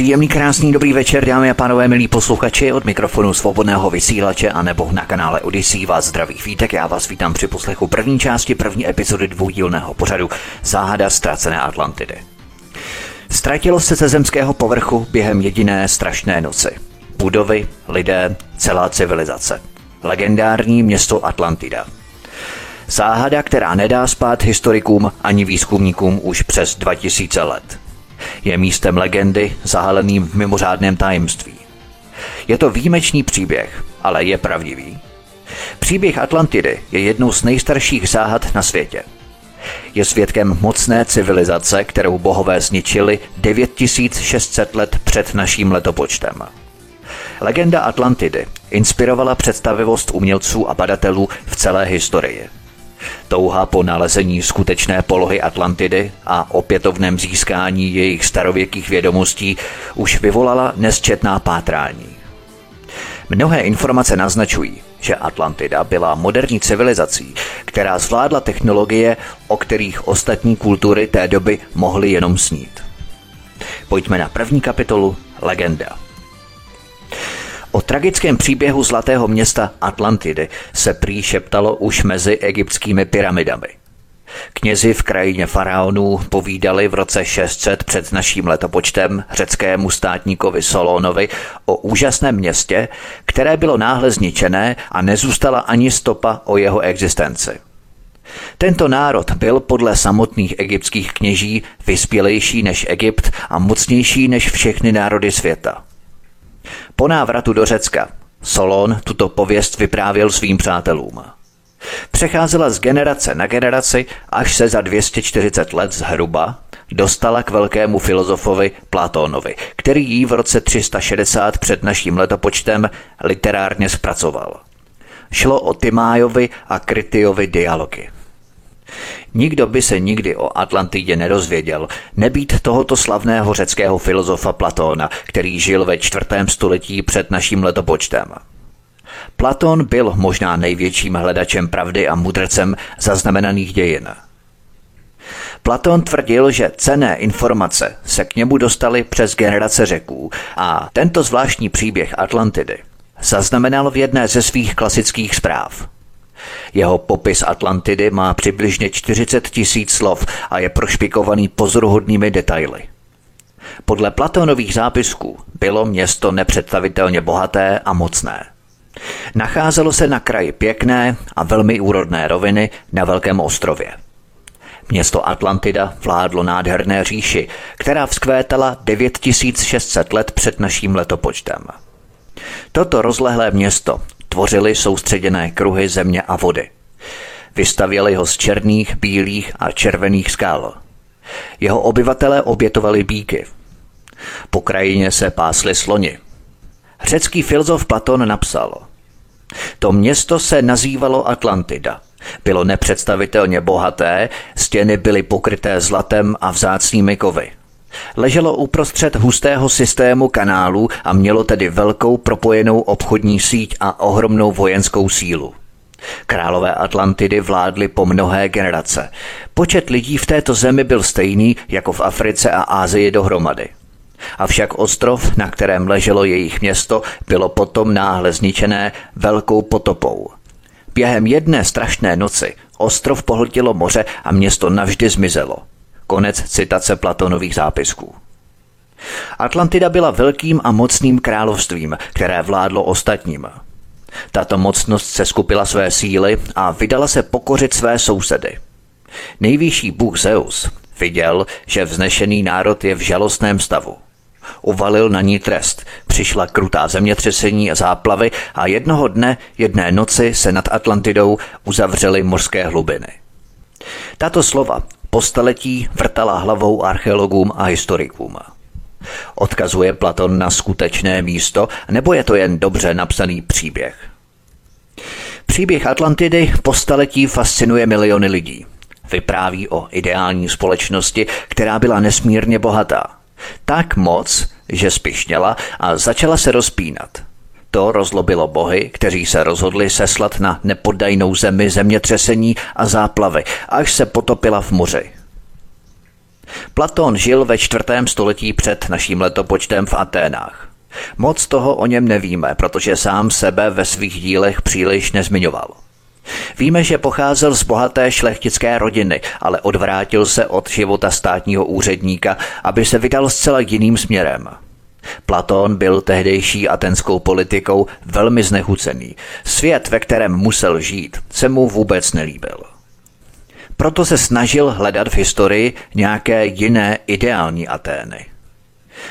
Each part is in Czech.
Příjemný, krásný, dobrý večer, dámy a pánové, milí posluchači od mikrofonu svobodného vysílače a nebo na kanále Odyssey vás zdraví vítek. Já vás vítám při poslechu první části první epizody dvoudílného pořadu Záhada ztracené Atlantidy. Ztratilo se ze zemského povrchu během jediné strašné noci. Budovy, lidé, celá civilizace. Legendární město Atlantida. Záhada, která nedá spát historikům ani výzkumníkům už přes 2000 let. Je místem legendy zahaleným v mimořádném tajemství. Je to výjimečný příběh, ale je pravdivý. Příběh Atlantidy je jednou z nejstarších záhad na světě. Je svědkem mocné civilizace, kterou bohové zničili 9600 let před naším letopočtem. Legenda Atlantidy inspirovala představivost umělců a badatelů v celé historii – Touha po nalezení skutečné polohy Atlantidy a opětovném získání jejich starověkých vědomostí už vyvolala nesčetná pátrání. Mnohé informace naznačují, že Atlantida byla moderní civilizací, která zvládla technologie, o kterých ostatní kultury té doby mohly jenom snít. Pojďme na první kapitolu Legenda. O tragickém příběhu zlatého města Atlantidy se prý šeptalo už mezi egyptskými pyramidami. Knězi v krajině faraonů povídali v roce 600 před naším letopočtem řeckému státníkovi Solónovi o úžasném městě, které bylo náhle zničené a nezůstala ani stopa o jeho existenci. Tento národ byl podle samotných egyptských kněží vyspělejší než Egypt a mocnější než všechny národy světa – po návratu do Řecka Solon tuto pověst vyprávěl svým přátelům. Přecházela z generace na generaci, až se za 240 let zhruba dostala k velkému filozofovi Platónovi, který ji v roce 360 před naším letopočtem literárně zpracoval. Šlo o Timájovi a Krytiovi dialogy. Nikdo by se nikdy o Atlantidě nerozvěděl, nebýt tohoto slavného řeckého filozofa Platóna, který žil ve čtvrtém století před naším letopočtem. Platón byl možná největším hledačem pravdy a mudrcem zaznamenaných dějin. Platón tvrdil, že cené informace se k němu dostaly přes generace řeků a tento zvláštní příběh Atlantidy zaznamenal v jedné ze svých klasických zpráv – jeho popis Atlantidy má přibližně 40 tisíc slov a je prošpikovaný pozoruhodnými detaily. Podle Platonových zápisků bylo město nepředstavitelně bohaté a mocné. Nacházelo se na kraji pěkné a velmi úrodné roviny na Velkém ostrově. Město Atlantida vládlo nádherné říši, která vzkvétala 9600 let před naším letopočtem. Toto rozlehlé město tvořily soustředěné kruhy země a vody. Vystavěli ho z černých, bílých a červených skal. Jeho obyvatelé obětovali bíky. Po krajině se pásli sloni. Řecký filozof Platon napsal To město se nazývalo Atlantida. Bylo nepředstavitelně bohaté, stěny byly pokryté zlatem a vzácnými kovy. Leželo uprostřed hustého systému kanálů a mělo tedy velkou propojenou obchodní síť a ohromnou vojenskou sílu. Králové Atlantidy vládly po mnohé generace. Počet lidí v této zemi byl stejný jako v Africe a Ázii dohromady. Avšak ostrov, na kterém leželo jejich město, bylo potom náhle zničené velkou potopou. Během jedné strašné noci ostrov pohltilo moře a město navždy zmizelo – Konec citace Platonových zápisků. Atlantida byla velkým a mocným královstvím, které vládlo ostatním. Tato mocnost se skupila své síly a vydala se pokořit své sousedy. Nejvyšší bůh Zeus viděl, že vznešený národ je v žalostném stavu. Uvalil na ní trest, přišla krutá zemětřesení a záplavy a jednoho dne, jedné noci se nad Atlantidou uzavřely mořské hlubiny. Tato slova po staletí vrtala hlavou archeologům a historikům. Odkazuje Platon na skutečné místo, nebo je to jen dobře napsaný příběh? Příběh Atlantidy po staletí fascinuje miliony lidí. Vypráví o ideální společnosti, která byla nesmírně bohatá. Tak moc, že spišněla a začala se rozpínat. To rozlobilo bohy, kteří se rozhodli seslat na nepoddajnou zemi zemětřesení a záplavy, až se potopila v moři. Platón žil ve čtvrtém století před naším letopočtem v Aténách. Moc toho o něm nevíme, protože sám sebe ve svých dílech příliš nezmiňoval. Víme, že pocházel z bohaté šlechtické rodiny, ale odvrátil se od života státního úředníka, aby se vydal zcela jiným směrem. Platón byl tehdejší atenskou politikou velmi znechucený. Svět, ve kterém musel žít, se mu vůbec nelíbil. Proto se snažil hledat v historii nějaké jiné ideální Atény.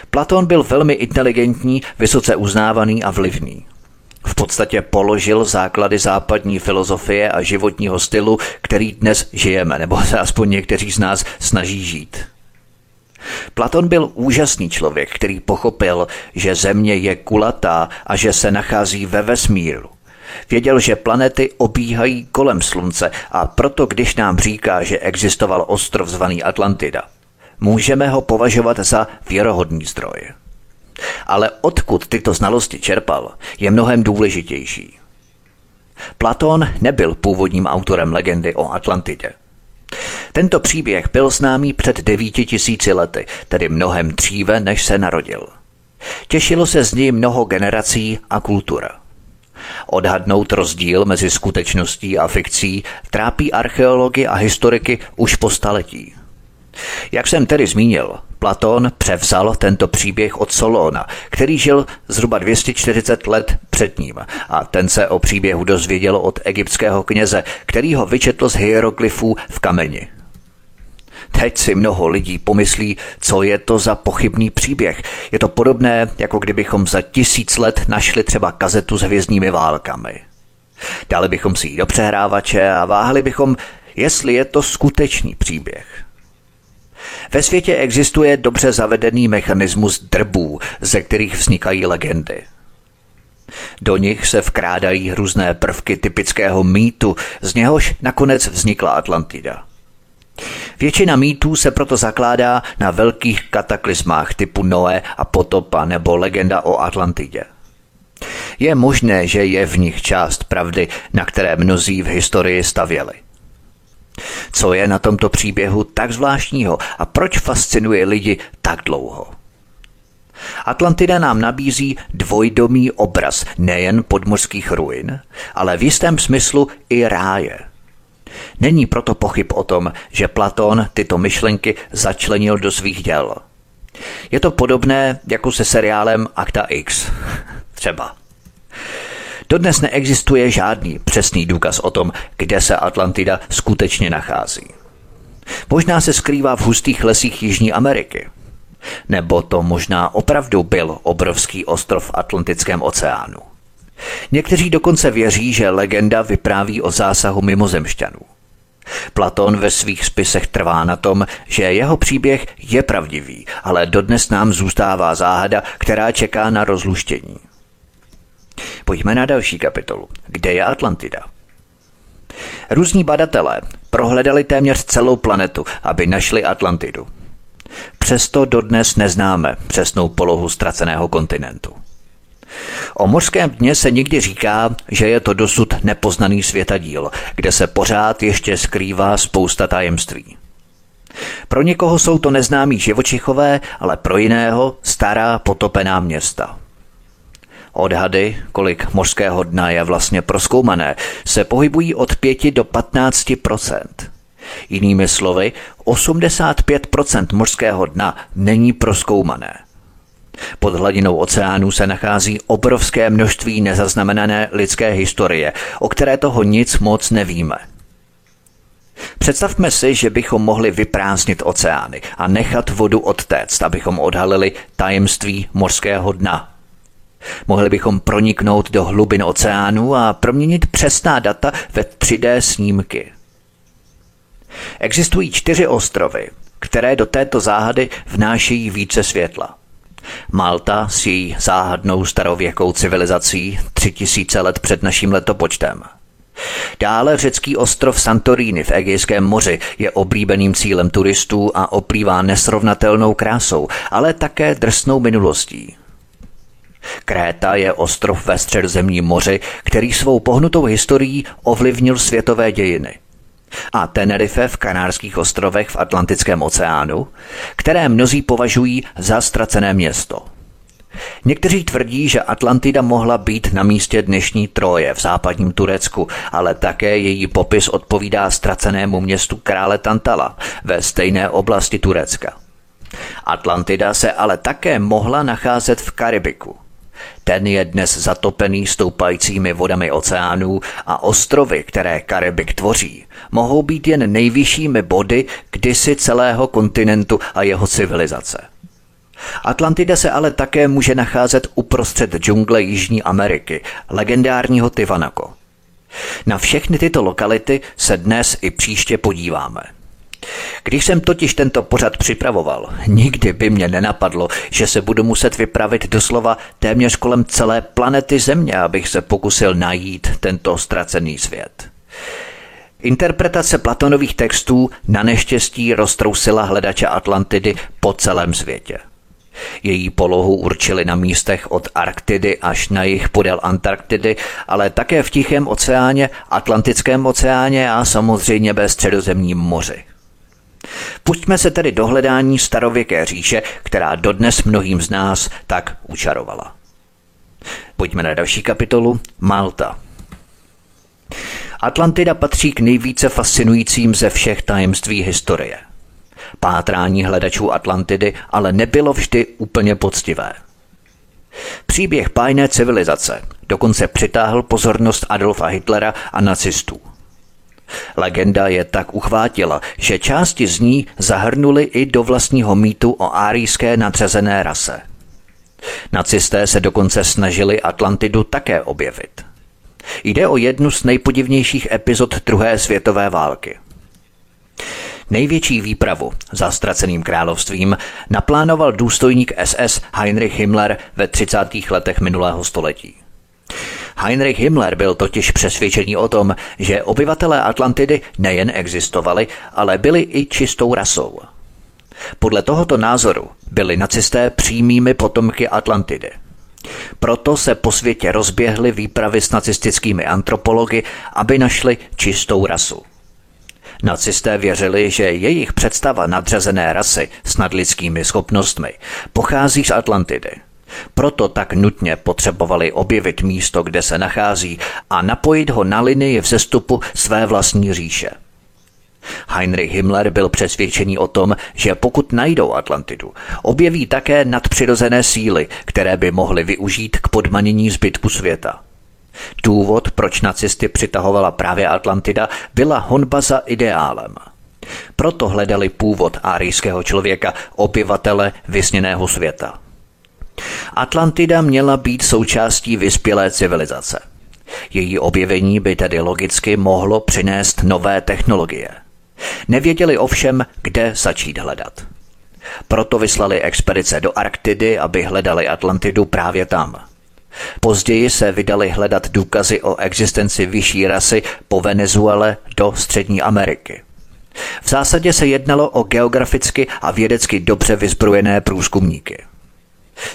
Platón byl velmi inteligentní, vysoce uznávaný a vlivný. V podstatě položil základy západní filozofie a životního stylu, který dnes žijeme, nebo se aspoň někteří z nás snaží žít. Platon byl úžasný člověk, který pochopil, že Země je kulatá a že se nachází ve vesmíru. Věděl, že planety obíhají kolem Slunce a proto, když nám říká, že existoval ostrov zvaný Atlantida, můžeme ho považovat za věrohodný zdroj. Ale odkud tyto znalosti čerpal, je mnohem důležitější. Platón nebyl původním autorem legendy o Atlantidě. Tento příběh byl známý před devíti tisíci lety, tedy mnohem dříve, než se narodil. Těšilo se z něj mnoho generací a kultur. Odhadnout rozdíl mezi skutečností a fikcí trápí archeology a historiky už po staletí. Jak jsem tedy zmínil, Platón převzal tento příběh od Solona, který žil zhruba 240 let před ním a ten se o příběhu dozvěděl od egyptského kněze, který ho vyčetl z hieroglyfů v kameni. Teď si mnoho lidí pomyslí, co je to za pochybný příběh. Je to podobné, jako kdybychom za tisíc let našli třeba kazetu s hvězdními válkami. Dali bychom si ji do přehrávače a váhali bychom, jestli je to skutečný příběh. Ve světě existuje dobře zavedený mechanismus drbů, ze kterých vznikají legendy. Do nich se vkrádají různé prvky typického mýtu, z něhož nakonec vznikla Atlantida. Většina mýtů se proto zakládá na velkých kataklizmách typu Noé a potopa nebo legenda o Atlantidě. Je možné, že je v nich část pravdy, na které mnozí v historii stavěli. Co je na tomto příběhu tak zvláštního a proč fascinuje lidi tak dlouho? Atlantida nám nabízí dvojdomý obraz nejen podmořských ruin, ale v jistém smyslu i ráje. Není proto pochyb o tom, že Platón tyto myšlenky začlenil do svých děl. Je to podobné jako se seriálem Akta X. Třeba. Dodnes neexistuje žádný přesný důkaz o tom, kde se Atlantida skutečně nachází. Možná se skrývá v hustých lesích Jižní Ameriky. Nebo to možná opravdu byl obrovský ostrov v Atlantickém oceánu. Někteří dokonce věří, že legenda vypráví o zásahu mimozemšťanů. Platon ve svých spisech trvá na tom, že jeho příběh je pravdivý, ale dodnes nám zůstává záhada, která čeká na rozluštění. Pojďme na další kapitolu. Kde je Atlantida? Různí badatelé prohledali téměř celou planetu, aby našli Atlantidu. Přesto dodnes neznáme přesnou polohu ztraceného kontinentu. O mořském dně se někdy říká, že je to dosud nepoznaný světadíl, kde se pořád ještě skrývá spousta tajemství. Pro někoho jsou to neznámí živočichové, ale pro jiného stará potopená města. Odhady, kolik mořského dna je vlastně proskoumané, se pohybují od 5 do 15% Jinými slovy, 85% mořského dna není proskoumané. Pod hladinou oceánu se nachází obrovské množství nezaznamenané lidské historie, o které toho nic moc nevíme. Představme si, že bychom mohli vyprázdnit oceány a nechat vodu odtéct, abychom odhalili tajemství mořského dna. Mohli bychom proniknout do hlubin oceánu a proměnit přesná data ve 3D snímky. Existují čtyři ostrovy, které do této záhady vnášejí více světla. Malta s její záhadnou starověkou civilizací tři tisíce let před naším letopočtem. Dále řecký ostrov Santorini v Egejském moři je oblíbeným cílem turistů a oplývá nesrovnatelnou krásou, ale také drsnou minulostí. Kréta je ostrov ve středozemním moři, který svou pohnutou historií ovlivnil světové dějiny. A Tenerife v Kanárských ostrovech v Atlantickém oceánu, které mnozí považují za ztracené město – Někteří tvrdí, že Atlantida mohla být na místě dnešní Troje v západním Turecku, ale také její popis odpovídá ztracenému městu krále Tantala ve stejné oblasti Turecka. Atlantida se ale také mohla nacházet v Karibiku. Ten je dnes zatopený stoupajícími vodami oceánů a ostrovy, které Karibik tvoří, mohou být jen nejvyššími body kdysi celého kontinentu a jeho civilizace. Atlantida se ale také může nacházet uprostřed džungle Jižní Ameriky, legendárního Tivanako. Na všechny tyto lokality se dnes i příště podíváme. Když jsem totiž tento pořad připravoval, nikdy by mě nenapadlo, že se budu muset vypravit doslova téměř kolem celé planety Země, abych se pokusil najít tento ztracený svět. Interpretace Platonových textů na neštěstí roztrousila hledače Atlantidy po celém světě. Její polohu určili na místech od Arktidy až na jih podél Antarktidy, ale také v Tichém oceáně, Atlantickém oceáně a samozřejmě ve středozemním moři. Pustíme se tedy do hledání starověké říše, která dodnes mnohým z nás tak učarovala. Pojďme na další kapitolu Malta. Atlantida patří k nejvíce fascinujícím ze všech tajemství historie. Pátrání hledačů Atlantidy ale nebylo vždy úplně poctivé. Příběh pájné civilizace dokonce přitáhl pozornost Adolfa Hitlera a nacistů. Legenda je tak uchvátila, že části z ní zahrnuli i do vlastního mýtu o árijské nadřazené rase. Nacisté se dokonce snažili Atlantidu také objevit. Jde o jednu z nejpodivnějších epizod druhé světové války – Největší výpravu za ztraceným královstvím naplánoval důstojník SS Heinrich Himmler ve 30. letech minulého století. Heinrich Himmler byl totiž přesvědčený o tom, že obyvatelé Atlantidy nejen existovali, ale byli i čistou rasou. Podle tohoto názoru byli nacisté přímými potomky Atlantidy. Proto se po světě rozběhly výpravy s nacistickými antropology, aby našli čistou rasu. Nacisté věřili, že jejich představa nadřazené rasy s nadlidskými schopnostmi pochází z Atlantidy. Proto tak nutně potřebovali objevit místo, kde se nachází a napojit ho na linii vzestupu své vlastní říše. Heinrich Himmler byl přesvědčený o tom, že pokud najdou Atlantidu, objeví také nadpřirozené síly, které by mohly využít k podmanění zbytku světa. Důvod, proč nacisty přitahovala právě Atlantida, byla honba za ideálem. Proto hledali původ árijského člověka, obyvatele vysněného světa. Atlantida měla být součástí vyspělé civilizace. Její objevení by tedy logicky mohlo přinést nové technologie. Nevěděli ovšem, kde začít hledat. Proto vyslali expedice do Arktidy, aby hledali Atlantidu právě tam – Později se vydali hledat důkazy o existenci vyšší rasy po Venezuele do Střední Ameriky. V zásadě se jednalo o geograficky a vědecky dobře vyzbrojené průzkumníky.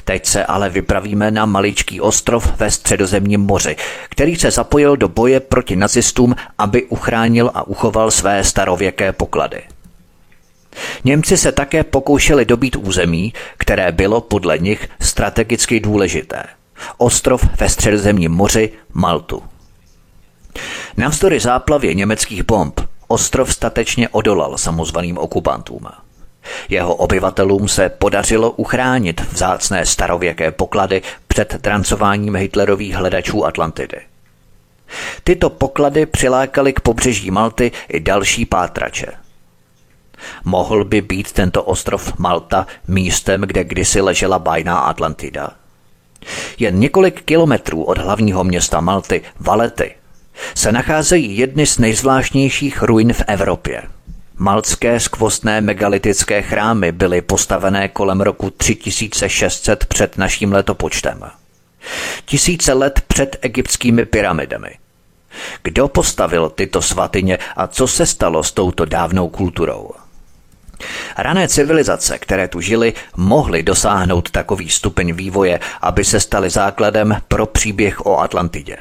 Teď se ale vypravíme na maličký ostrov ve středozemním moři, který se zapojil do boje proti nacistům, aby uchránil a uchoval své starověké poklady. Němci se také pokoušeli dobít území, které bylo podle nich strategicky důležité – ostrov ve středozemním moři Maltu. Navzdory záplavě německých bomb ostrov statečně odolal samozvaným okupantům. Jeho obyvatelům se podařilo uchránit vzácné starověké poklady před trancováním hitlerových hledačů Atlantidy. Tyto poklady přilákaly k pobřeží Malty i další pátrače. Mohl by být tento ostrov Malta místem, kde kdysi ležela bajná Atlantida – jen několik kilometrů od hlavního města Malty, Valety, se nacházejí jedny z nejzvláštnějších ruin v Evropě. Maltské skvostné megalitické chrámy byly postavené kolem roku 3600 před naším letopočtem. Tisíce let před egyptskými pyramidami. Kdo postavil tyto svatyně a co se stalo s touto dávnou kulturou? Rané civilizace, které tu žily, mohly dosáhnout takový stupeň vývoje, aby se staly základem pro příběh o Atlantidě.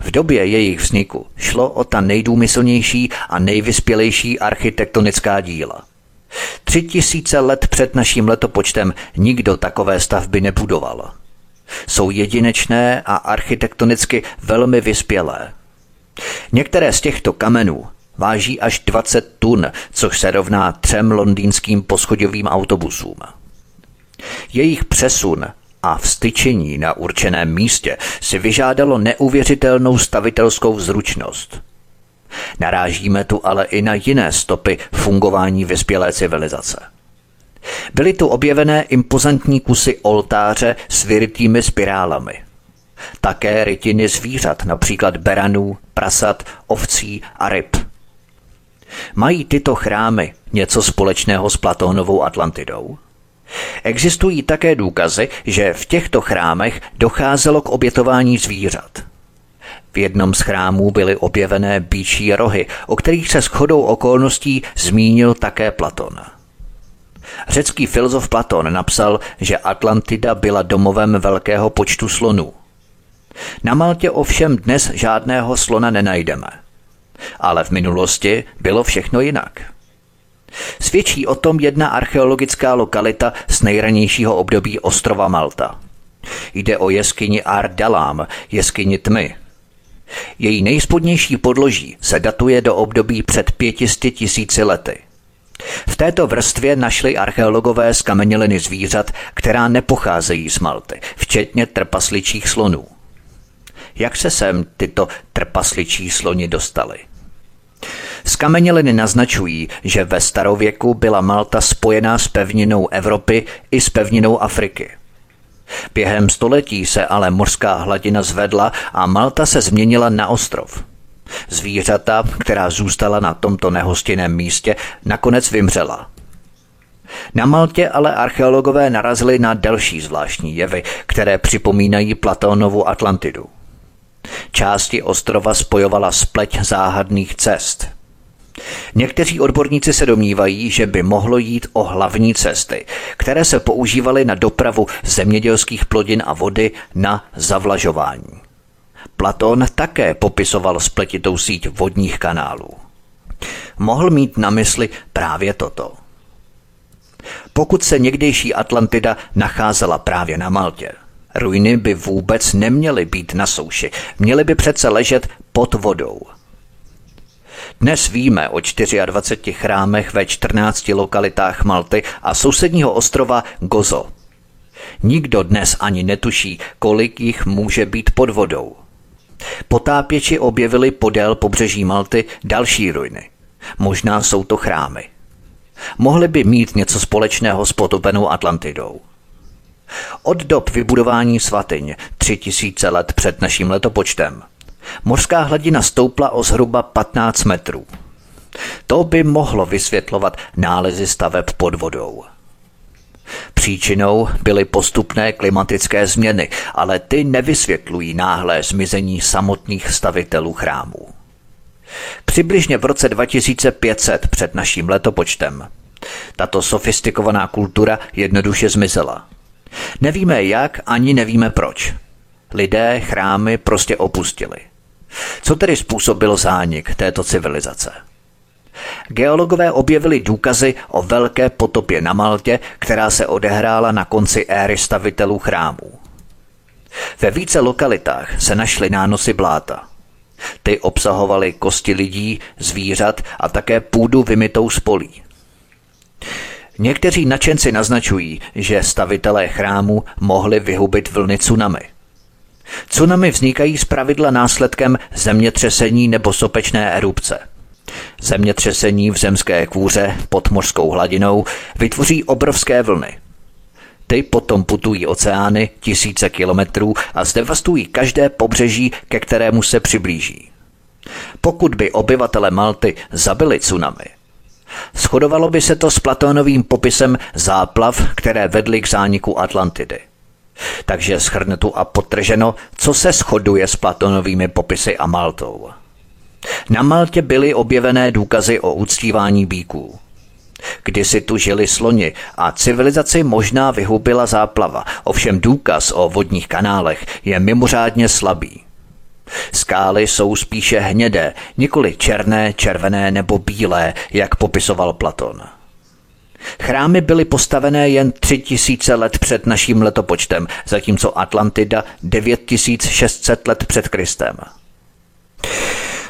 V době jejich vzniku šlo o ta nejdůmyslnější a nejvyspělejší architektonická díla. Tři tisíce let před naším letopočtem nikdo takové stavby nebudoval. Jsou jedinečné a architektonicky velmi vyspělé. Některé z těchto kamenů váží až 20 tun, což se rovná třem londýnským poschodovým autobusům. Jejich přesun a vstyčení na určeném místě si vyžádalo neuvěřitelnou stavitelskou zručnost. Narážíme tu ale i na jiné stopy fungování vyspělé civilizace. Byly tu objevené impozantní kusy oltáře s vyrytými spirálami. Také rytiny zvířat, například beranů, prasat, ovcí a ryb. Mají tyto chrámy něco společného s Platónovou Atlantidou? Existují také důkazy, že v těchto chrámech docházelo k obětování zvířat. V jednom z chrámů byly objevené bíčí rohy, o kterých se shodou okolností zmínil také Platon. Řecký filozof Platon napsal, že Atlantida byla domovem velkého počtu slonů. Na Maltě ovšem dnes žádného slona nenajdeme. Ale v minulosti bylo všechno jinak – Svědčí o tom jedna archeologická lokalita z nejranějšího období ostrova Malta. Jde o jeskyni Ardalam, jeskyni tmy. Její nejspodnější podloží se datuje do období před pětisty tisíci lety. V této vrstvě našli archeologové skameněliny zvířat, která nepocházejí z Malty, včetně trpasličích slonů. Jak se sem tyto trpasličí sloni dostali? Skameněliny naznačují, že ve starověku byla Malta spojená s pevninou Evropy i s pevninou Afriky. Během století se ale mořská hladina zvedla a Malta se změnila na ostrov. Zvířata, která zůstala na tomto nehostinném místě, nakonec vymřela. Na Maltě ale archeologové narazili na další zvláštní jevy, které připomínají Platónovu Atlantidu. Části ostrova spojovala spleť záhadných cest – Někteří odborníci se domnívají, že by mohlo jít o hlavní cesty, které se používaly na dopravu zemědělských plodin a vody na zavlažování. Platón také popisoval spletitou síť vodních kanálů. Mohl mít na mysli právě toto. Pokud se někdejší Atlantida nacházela právě na Maltě, ruiny by vůbec neměly být na souši, měly by přece ležet pod vodou – dnes víme o 24 chrámech ve 14 lokalitách Malty a sousedního ostrova Gozo. Nikdo dnes ani netuší, kolik jich může být pod vodou. Potápěči objevili podél pobřeží Malty další ruiny. Možná jsou to chrámy. Mohly by mít něco společného s potopenou Atlantidou. Od dob vybudování svatyň, tři tisíce let před naším letopočtem – Mořská hladina stoupla o zhruba 15 metrů. To by mohlo vysvětlovat nálezy staveb pod vodou. Příčinou byly postupné klimatické změny, ale ty nevysvětlují náhlé zmizení samotných stavitelů chrámů. Přibližně v roce 2500 před naším letopočtem tato sofistikovaná kultura jednoduše zmizela. Nevíme jak, ani nevíme proč. Lidé chrámy prostě opustili – co tedy způsobilo zánik této civilizace? Geologové objevili důkazy o velké potopě na Maltě, která se odehrála na konci éry stavitelů chrámů. Ve více lokalitách se našly nánosy bláta. Ty obsahovaly kosti lidí, zvířat a také půdu vymytou z polí. Někteří načenci naznačují, že stavitelé chrámu mohli vyhubit vlny tsunami – Tsunami vznikají z pravidla následkem zemětřesení nebo sopečné erupce. Zemětřesení v zemské kůře pod mořskou hladinou vytvoří obrovské vlny. Ty potom putují oceány tisíce kilometrů a zdevastují každé pobřeží, ke kterému se přiblíží. Pokud by obyvatele Malty zabili tsunami, shodovalo by se to s Platónovým popisem záplav, které vedly k zániku Atlantidy – Takže schrnutu a potrženo, co se shoduje s Platonovými popisy a Maltou. Na Maltě byly objevené důkazy o uctívání bíků. Kdysi tu žili sloni a civilizaci možná vyhubila záplava, ovšem důkaz o vodních kanálech je mimořádně slabý. Skály jsou spíše hnědé, nikoli černé, červené nebo bílé, jak popisoval Platon. Chrámy byly postavené jen tři tisíce let před naším letopočtem, zatímco Atlantida 9600 let před Kristem.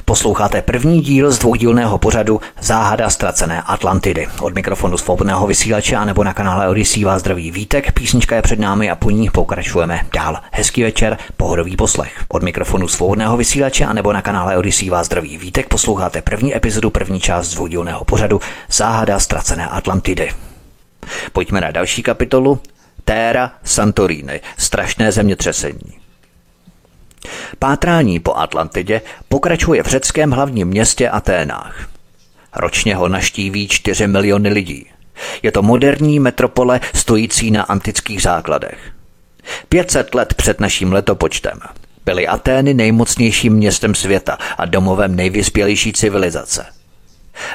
Posloucháte první díl z dvoudílného pořadu Záhada ztracené Atlantidy. Od mikrofonu svobodného vysílače nebo na kanále Odisí vás zdraví Vítek. Písnička je před námi a po ní pokračujeme dál. Hezký večer, pohodový poslech. Od mikrofonu svobodného vysílače nebo na kanále Odisí vás zdraví Vítek. Posloucháte první epizodu, první část dvoudílného pořadu Záhada ztracené Atlantidy. Pojďme na další kapitolu. Téra Santorini, strašné zemětřesení. Pátrání po Atlantidě pokračuje v řeckém hlavním městě Aténách. Ročně ho naštíví 4 miliony lidí. Je to moderní metropole stojící na antických základech. 500 let před naším letopočtem byly Atény nejmocnějším městem světa a domovem nejvyspělejší civilizace.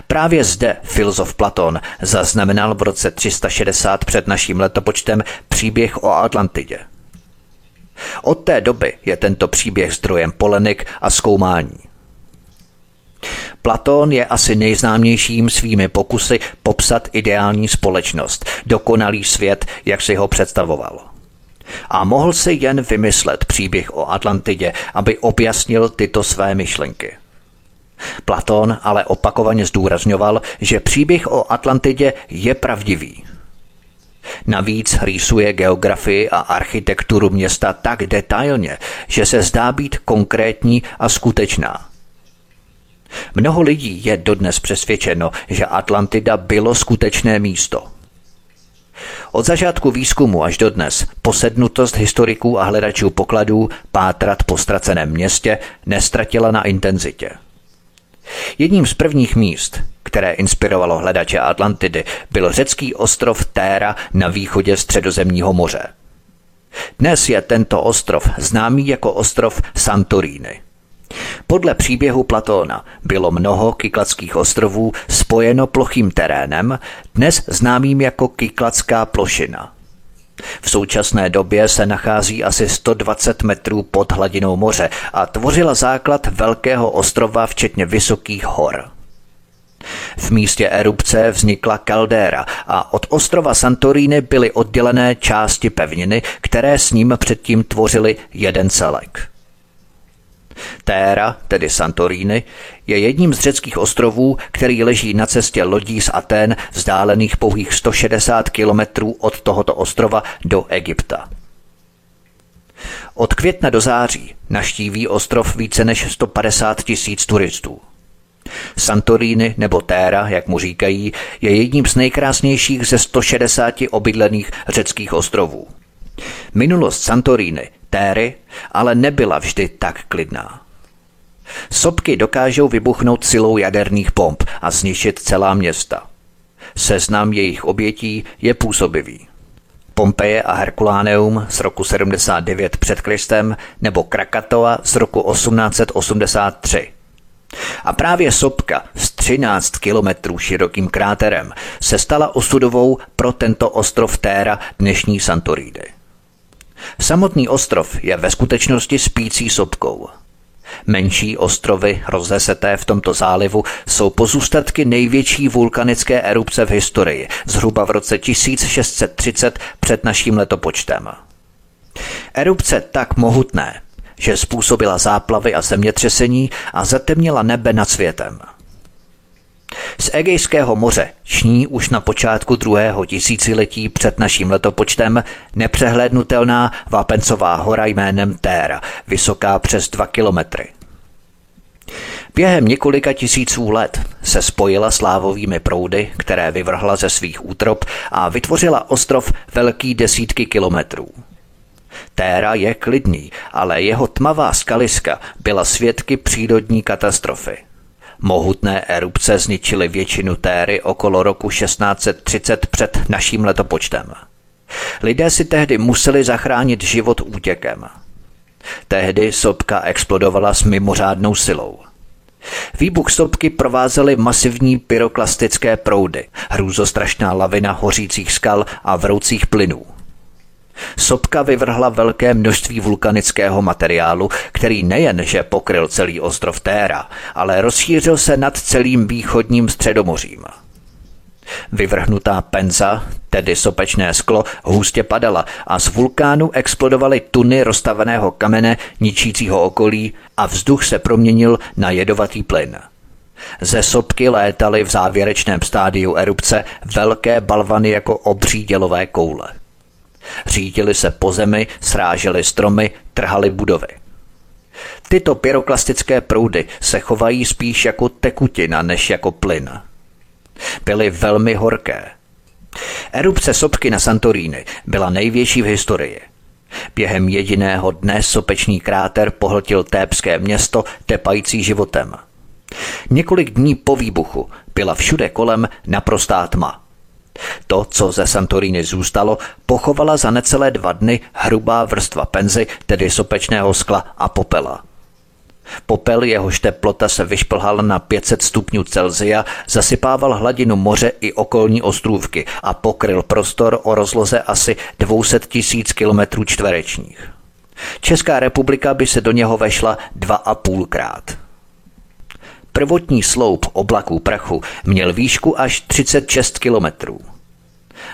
Právě zde filozof Platon zaznamenal v roce 360 před naším letopočtem příběh o Atlantidě – od té doby je tento příběh zdrojem polenik a zkoumání. Platón je asi nejznámějším svými pokusy popsat ideální společnost, dokonalý svět, jak si ho představoval. A mohl si jen vymyslet příběh o Atlantidě, aby objasnil tyto své myšlenky. Platón ale opakovaně zdůrazňoval, že příběh o Atlantidě je pravdivý – Navíc rýsuje geografii a architekturu města tak detailně, že se zdá být konkrétní a skutečná. Mnoho lidí je dodnes přesvědčeno, že Atlantida bylo skutečné místo. Od začátku výzkumu až do dnes posednutost historiků a hledačů pokladů pátrat po ztraceném městě nestratila na intenzitě. Jedním z prvních míst, které inspirovalo hledače Atlantidy, byl řecký ostrov Téra na východě středozemního moře. Dnes je tento ostrov známý jako ostrov Santorini. Podle příběhu Platóna bylo mnoho kykladských ostrovů spojeno plochým terénem, dnes známým jako Kykladská plošina. V současné době se nachází asi 120 metrů pod hladinou moře a tvořila základ velkého ostrova včetně vysokých hor. V místě erupce vznikla kaldéra a od ostrova Santorini byly oddělené části pevniny, které s ním předtím tvořily jeden celek. Téra, tedy Santorini, je jedním z řeckých ostrovů, který leží na cestě lodí z Aten vzdálených pouhých 160 kilometrů od tohoto ostrova do Egypta. Od května do září naštíví ostrov více než 150 tisíc turistů. Santorini nebo Téra, jak mu říkají, je jedním z nejkrásnějších ze 160 obydlených řeckých ostrovů. Minulost Santorini, Téry, ale nebyla vždy tak klidná. Sopky dokážou vybuchnout silou jaderných pomp a zničit celá města. Seznam jejich obětí je působivý. Pompeje a Herkuláneum z roku 79 před Kristem nebo Krakatoa z roku 1883. A právě sopka s 13 kilometrů širokým kráterem se stala osudovou pro tento ostrov Téra dnešní Santoridy. Samotný ostrov je ve skutečnosti spící sopkou. Menší ostrovy rozeseté v tomto zálivu jsou pozůstatky největší vulkanické erupce v historii, zhruba v roce 1630 před naším letopočtem. Erupce tak mohutné, že způsobila záplavy a zemětřesení a zatemnila nebe nad světem. Z Egejského moře ční už na počátku druhého tisíciletí před naším letopočtem nepřehlédnutelná Vápencová hora jménem Téra, vysoká přes dva kilometry. Během několika tisíců let se spojila s lávovými proudy, které vyvrhla ze svých útrop a vytvořila ostrov velký desítky kilometrů. Téra je klidný, ale jeho tmavá skaliska byla svědky přírodní katastrofy. Mohutné erupce zničily většinu Téry okolo roku 1630 před naším letopočtem. Lidé si tehdy museli zachránit život útěkem. Tehdy sopka explodovala s mimořádnou silou. Výbuch sopky provázely masivní pyroklastické proudy, hrůzostrašná lavina hořících skal a vroucích plynů. Sopka vyvrhla velké množství vulkanického materiálu, který nejenže pokryl celý ostrov Téra, ale rozšířil se nad celým východním středomořím. Vyvrhnutá penza, tedy sopečné sklo, hustě padala a z vulkánu explodovaly tuny rozstaveného kamene ničícího okolí a vzduch se proměnil na jedovatý plyn. Ze sopky létaly v závěrečném stádiu erupce velké balvany jako obří dělové koule. Řídili se po zemi, sráželi stromy, trhali budovy. Tyto pyroklastické proudy se chovají spíš jako tekutina než jako plyn. Byly velmi horké. Erupce sopky na Santorini byla největší v historii. Během jediného dne sopečný kráter pohltil tébské město tepající životem. Několik dní po výbuchu byla všude kolem naprostá tma. To, co ze Santorini zůstalo, pochovala za necelé dva dny hrubá vrstva penzy, tedy sopečného skla a popela. Popel, jehož teplota se vyšplhal na 500 stupňů Celzia, zasypával hladinu moře i okolní ostrůvky a pokryl prostor o rozloze asi 200 tisíc kilometrů čtverečních. Česká republika by se do něho vešla dva a půlkrát. Prvotní sloup oblaků prachu měl výšku až 36 kilometrů.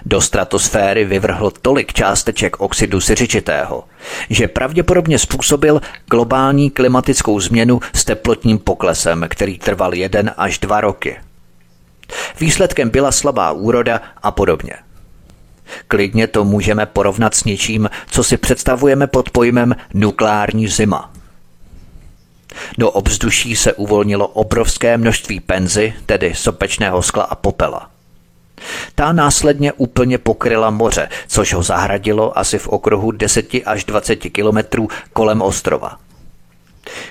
Do stratosféry vyvrhl tolik částeček oxidu siřičitého, že pravděpodobně způsobil globální klimatickou změnu s teplotním poklesem, který trval jeden až dva roky. Výsledkem byla slabá úroda a podobně. Klidně to můžeme porovnat s něčím, co si představujeme pod pojmem nukleární zima – do obzduší se uvolnilo obrovské množství penzy, tedy sopečného skla a popela. Ta následně úplně pokryla moře, což ho zahradilo asi v okruhu 10 až 20 kilometrů kolem ostrova.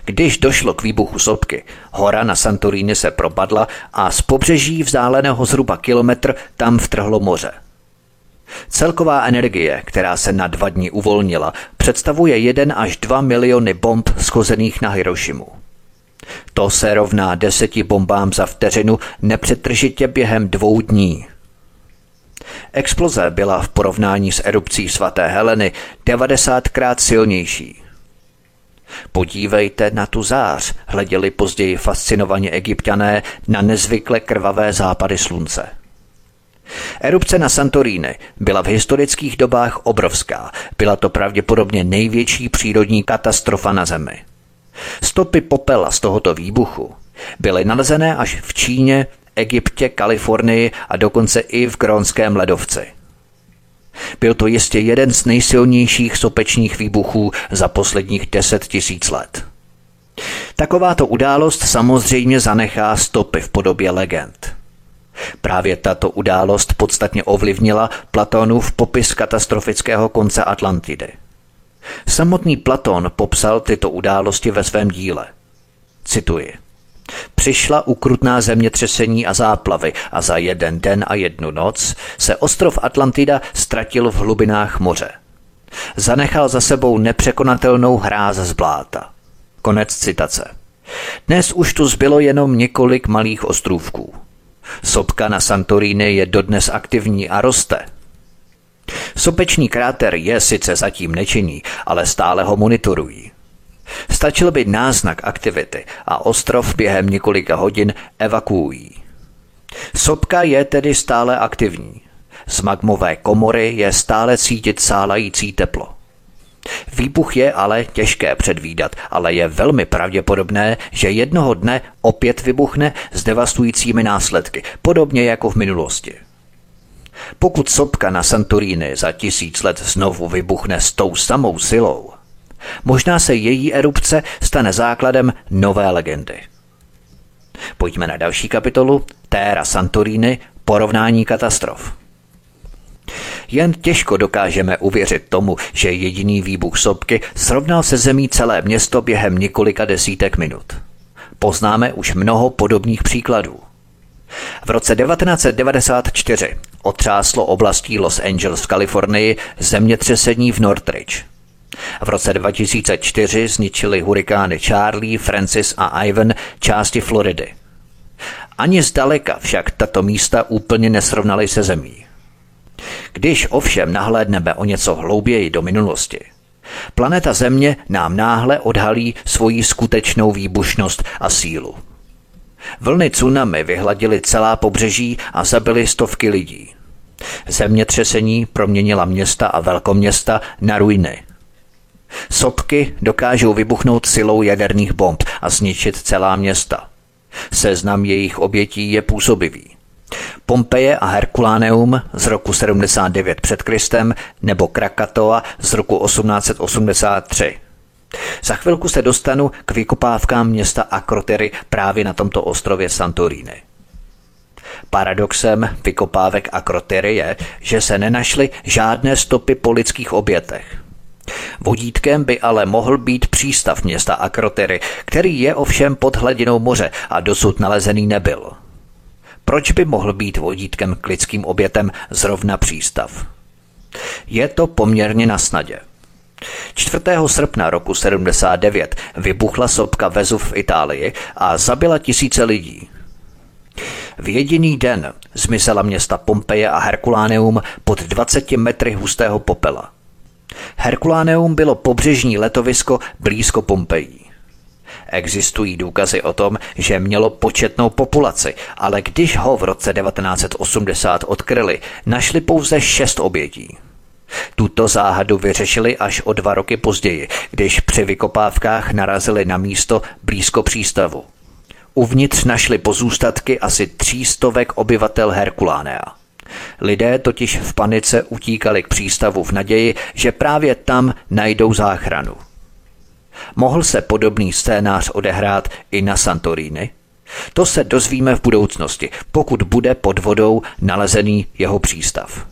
Když došlo k výbuchu sopky, hora na Santorini se propadla a z pobřeží vzdáleného zhruba kilometr tam vtrhlo moře. Celková energie, která se na dva dny uvolnila, představuje 1 až 2 miliony bomb schozených na Hirošimu. To se rovná deseti bombám za vteřinu nepřetržitě během dvou dní. Exploze byla v porovnání s erupcí svaté Heleny 90krát silnější. Podívejte na tu zář, hleděli později fascinovaně egyptiané na nezvykle krvavé západy slunce. Erupce na Santorini byla v historických dobách obrovská. Byla to pravděpodobně největší přírodní katastrofa na Zemi. Stopy popela z tohoto výbuchu byly nalezené až v Číně, Egyptě, Kalifornii a dokonce i v Grónském ledovci. Byl to jistě jeden z nejsilnějších sopečních výbuchů za posledních deset tisíc let. Takováto událost samozřejmě zanechá stopy v podobě legend. Právě tato událost podstatně ovlivnila Platonův popis katastrofického konce Atlantidy. Samotný Platon popsal tyto události ve svém díle. Cituji. Přišla ukrutná zemětřesení a záplavy a za jeden den a jednu noc se ostrov Atlantida ztratil v hlubinách moře. Zanechal za sebou nepřekonatelnou hráz z bláta. Konec citace. Dnes už tu zbylo jenom několik malých ostrůvků. Sopka na Santorini je dodnes aktivní a roste. Sopečný kráter je sice zatím nečinný, ale stále ho monitorují. Stačil by náznak aktivity a ostrov během několika hodin evakuují. Sopka je tedy stále aktivní. Z magmové komory je stále cítit sálající teplo. Výbuch je ale těžké předvídat, ale je velmi pravděpodobné, že jednoho dne opět vybuchne s devastujícími následky, podobně jako v minulosti. Pokud sopka na Santorini za tisíc let znovu vybuchne s tou samou silou, možná se její erupce stane základem nové legendy. Pojďme na další kapitolu Terra Santorini porovnání katastrof. Jen těžko dokážeme uvěřit tomu, že jediný výbuch sopky srovnal se zemí celé město během několika desítek minut. Poznáme už mnoho podobných příkladů. V roce 1994 otřáslo oblastí Los Angeles v Kalifornii zemětřesení v Northridge. V roce 2004 zničili hurikány Charlie, Francis a Ivan části Floridy. Ani zdaleka však tato místa úplně nesrovnaly se zemí. Když ovšem nahlédneme o něco hlouběji do minulosti, planeta Země nám náhle odhalí svoji skutečnou výbušnost a sílu. Vlny tsunami vyhladily celá pobřeží a zabily stovky lidí. Zemětřesení proměnila města a velkoměsta na ruiny. Sopky dokážou vybuchnout silou jaderných bomb a zničit celá města. Seznam jejich obětí je působivý. Pompeje a Herkuláneum z roku 79 před Kristem nebo Krakatoa z roku 1883. Za chvilku se dostanu k vykopávkám města Akrotery právě na tomto ostrově Santorini. Paradoxem vykopávek Akrotery je, že se nenašly žádné stopy po lidských obětech. Vodítkem by ale mohl být přístav města Akrotery, který je ovšem pod hladinou moře a dosud nalezený nebyl. Proč by mohl být vodítkem k lidským obětem zrovna přístav? Je to poměrně na snadě. 4. srpna roku 79 vybuchla sopka Vezuv v Itálii a zabila tisíce lidí. V jediný den zmizela města Pompeje a Herkuláneum pod 20 metry hustého popela. Herkuláneum bylo pobřežní letovisko blízko Pompejí. Existují důkazy o tom, že mělo početnou populaci, ale když ho v roce 1980 odkryli, našli pouze šest obětí. Tuto záhadu vyřešili až o dva roky později, když při vykopávkách narazili na místo blízko přístavu. Uvnitř našli pozůstatky asi třístovek obyvatel Herkulánea. Lidé totiž v panice utíkali k přístavu v naději, že právě tam najdou záchranu. Mohl se podobný scénář odehrát i na Santorini? To se dozvíme v budoucnosti, pokud bude pod vodou nalezený jeho přístav.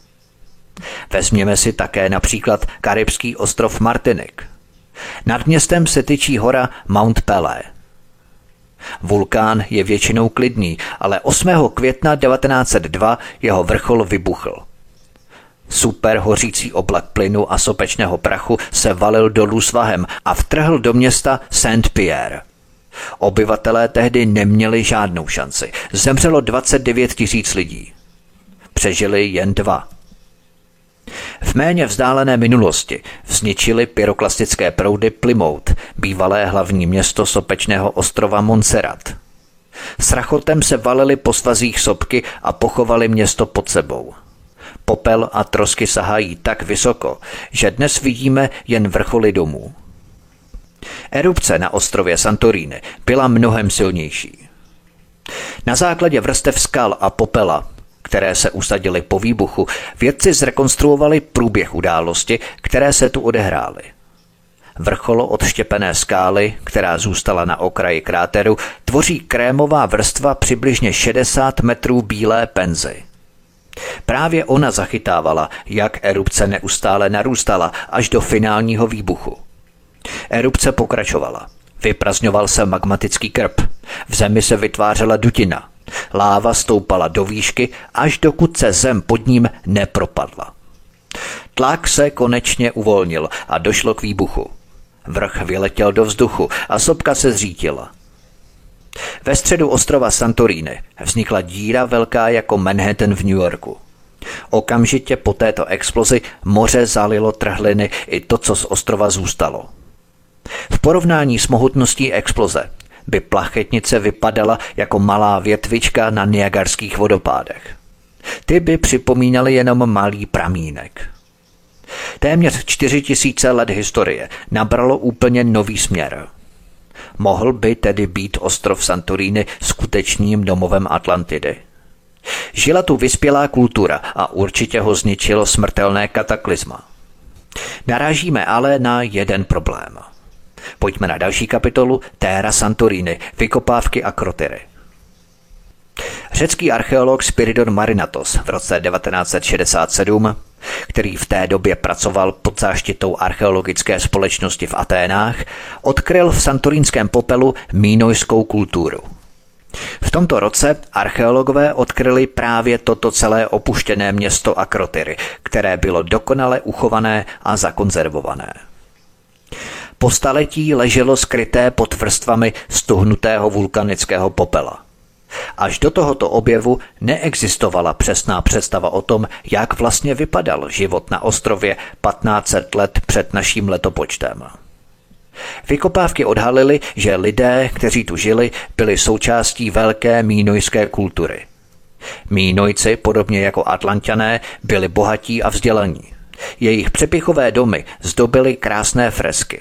Vezměme si také například karibský ostrov Martinik. Nad městem se tyčí hora Mount Pelé. Vulkán je většinou klidný, ale 8. května 1902 jeho vrchol vybuchl. Super hořící oblak plynu a sopečného prachu se valil dolů svahem a vtrhl do města Saint-Pierre. Obyvatelé tehdy neměli žádnou šanci. Zemřelo 29 tisíc lidí. Přežili jen dva. V méně vzdálené minulosti vzničili pyroklastické proudy Plymouth, bývalé hlavní město sopečného ostrova Montserrat. S rachotem se valili po svazích sopky a pochovali město pod sebou. Popel a trosky sahají tak vysoko, že dnes vidíme jen vrcholy domů. Erupce na ostrově Santorini byla mnohem silnější. Na základě vrstev skal a popela které se usadily po výbuchu, vědci zrekonstruovali průběh události, které se tu odehrály. Vrcholo odštěpené skály, která zůstala na okraji kráteru, tvoří krémová vrstva přibližně 60 metrů bílé penzy. Právě ona zachytávala, jak erupce neustále narůstala až do finálního výbuchu. Erupce pokračovala. Vyprazňoval se magmatický krb. V zemi se vytvářela dutina. Láva stoupala do výšky, až dokud se zem pod ním nepropadla. Tlak se konečně uvolnil a došlo k výbuchu. Vrch vyletěl do vzduchu a sopka se zřítila. Ve středu ostrova Santorini vznikla díra velká jako Manhattan v New Yorku. Okamžitě po této explozi moře zalilo trhliny i to, co z ostrova zůstalo. V porovnání s mohutností exploze by plachetnice vypadala jako malá větvička na Niagarských vodopádech. Ty by připomínaly jenom malý pramínek. Téměř čtyři tisíce let historie nabralo úplně nový směr. Mohl by tedy být ostrov Santorini skutečným domovem Atlantidy. Žila tu vyspělá kultura a určitě ho zničilo smrtelné kataklizma. Narážíme ale na jeden problém – Pojďme na další kapitolu Terra Santorini, vykopávky a krotyry. Řecký archeolog Spiridon Marinatos v roce 1967, který v té době pracoval pod záštitou archeologické společnosti v Aténách, odkryl v santorínském popelu mínojskou kulturu. V tomto roce archeologové odkryli právě toto celé opuštěné město Akrotyry, které bylo dokonale uchované a zakonzervované. Po staletí leželo skryté pod vrstvami stuhnutého vulkanického popela. Až do tohoto objevu neexistovala přesná představa o tom, jak vlastně vypadal život na ostrově 1500 let před naším letopočtem. Vykopávky odhalily, že lidé, kteří tu žili, byli součástí velké mínojské kultury. Mínojci, podobně jako Atlantané, byli bohatí a vzdělaní. Jejich přepichové domy zdobily krásné fresky.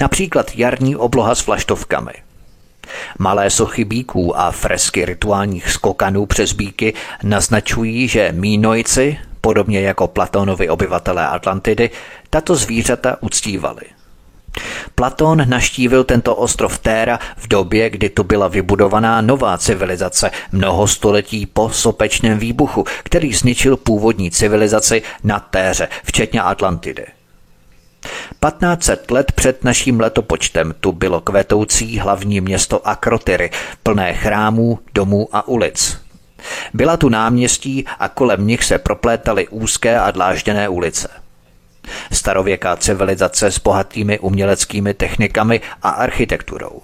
Například jarní obloha s flaštovkami. Malé sochy bíků a fresky rituálních skokanů přes bíky naznačují, že mínojci, podobně jako Platónovi obyvatelé Atlantidy, tato zvířata uctívali. Platón naštívil tento ostrov Téra v době, kdy tu byla vybudovaná nová civilizace mnoho století po sopečném výbuchu, který zničil původní civilizaci na Téře, včetně Atlantidy. 1500 let před naším letopočtem tu bylo kvetoucí hlavní město Akrotyry, plné chrámů, domů a ulic. Byla tu náměstí a kolem nich se proplétaly úzké a dlážděné ulice. Starověká civilizace s bohatými uměleckými technikami a architekturou.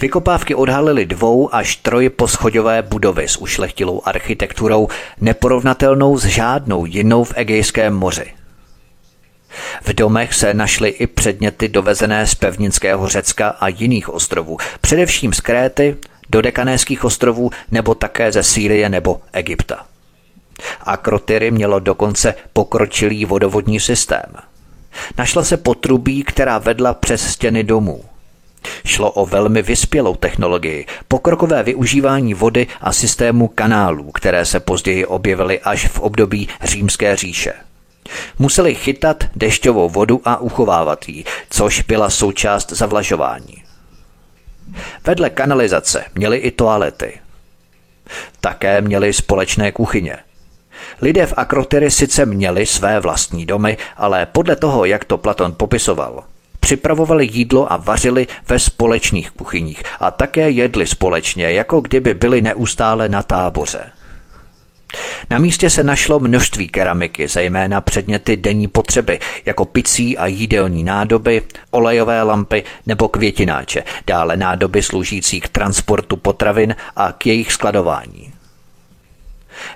Vykopávky odhalily dvou až trojposchodové budovy s ušlechtilou architekturou, neporovnatelnou s žádnou jinou v Egejském moři. V domech se našly i předměty dovezené z pevninského Řecka a jiných ostrovů, především z Kréty, do Dekanéských ostrovů nebo také ze Sýrie nebo Egypta. Akrotyry mělo dokonce pokročilý vodovodní systém. Našla se potrubí, která vedla přes stěny domů. Šlo o velmi vyspělou technologii, pokrokové využívání vody a systému kanálů, které se později objevily až v období římské říše. Museli chytat dešťovou vodu a uchovávat ji, což byla součást zavlažování. Vedle kanalizace měli i toalety. Také měli společné kuchyně. Lidé v Akrotyry sice měli své vlastní domy, ale podle toho, jak to Platon popisoval, připravovali jídlo a vařili ve společných kuchyních a také jedli společně, jako kdyby byli neustále na táboře. Na místě se našlo množství keramiky, zejména předměty denní potřeby, jako picí a jídelní nádoby, olejové lampy nebo květináče, dále nádoby sloužící k transportu potravin a k jejich skladování.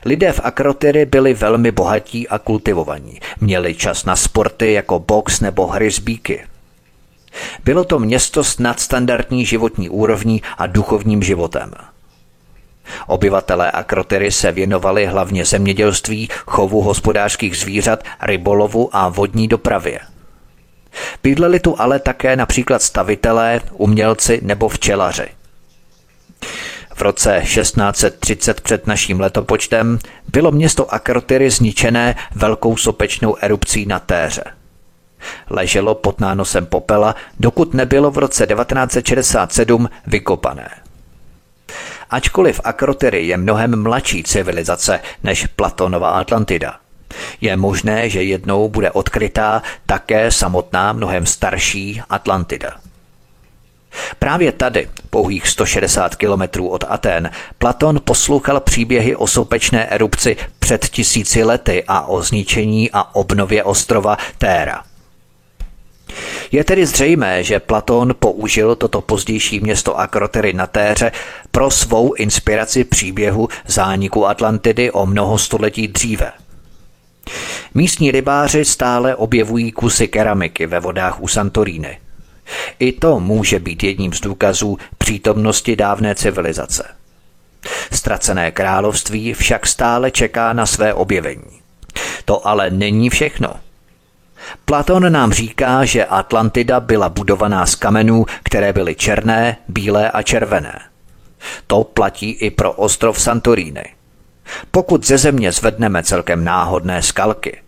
Lidé v Akrotyry byli velmi bohatí a kultivovaní. Měli čas na sporty jako box nebo hry z bíky. Bylo to město s nadstandardní životní úrovní a duchovním životem – Obyvatelé Akrotyry se věnovali hlavně zemědělství, chovu hospodářských zvířat, rybolovu a vodní dopravě. Bydleli tu ale také například stavitelé, umělci nebo včelaři. V roce 1630 před naším letopočtem bylo město Akrotyry zničené velkou sopečnou erupcí na Téře. Leželo pod nánosem popela, dokud nebylo v roce 1967 vykopané. Ačkoliv Akrotyry je mnohem mladší civilizace než Platonova Atlantida. Je možné, že jednou bude odkrytá také samotná mnohem starší Atlantida. Právě tady, pouhých 160 kilometrů od Aten, Platon poslouchal příběhy o soupečné erupci před tisíci lety a o zničení a obnově ostrova Téra – je tedy zřejmé, že Platón použil toto pozdější město Akrotery na Téře pro svou inspiraci příběhu zániku Atlantidy o mnoho století dříve. Místní rybáři stále objevují kusy keramiky ve vodách u Santoríny. I to může být jedním z důkazů přítomnosti dávné civilizace. Ztracené království však stále čeká na své objevení. To ale není všechno – Platon nám říká, že Atlantida byla budovaná z kamenů, které byly černé, bílé a červené. To platí i pro ostrov Santorini. Pokud ze země zvedneme celkem náhodné skalky,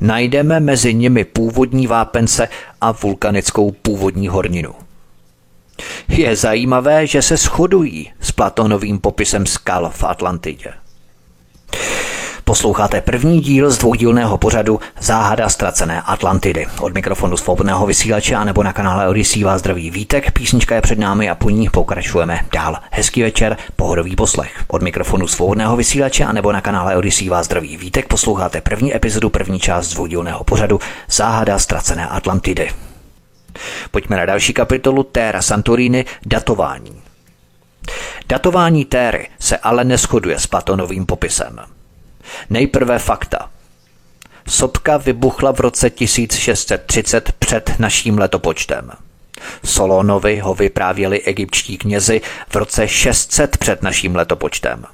najdeme mezi nimi původní vápence a vulkanickou původní horninu. Je zajímavé, že se shodují s Platonovým popisem skal v Atlantidě. Posloucháte první díl z dvoudílného pořadu Záhada ztracené Atlantidy. Od mikrofonu svobodného vysílače a nebo na kanále Odisí vás zdraví Vítek. Písnička je před námi a po ní pokračujeme dál. Hezký večer, pohodový poslech. Od mikrofonu svobodného vysílače a nebo na kanále Odisí vás zdraví Vítek. Posloucháte první epizodu, první část z dvoudílného pořadu Záhada ztracené Atlantidy. Pojďme na další kapitolu Terra Santorini datování. Datování Téry se ale neschoduje s Platonovým popisem. Nejprve fakta. Sopka vybuchla v roce 1630 před naším letopočtem. Solónovi ho vyprávěli egyptští knězi v roce 600 před naším letopočtem.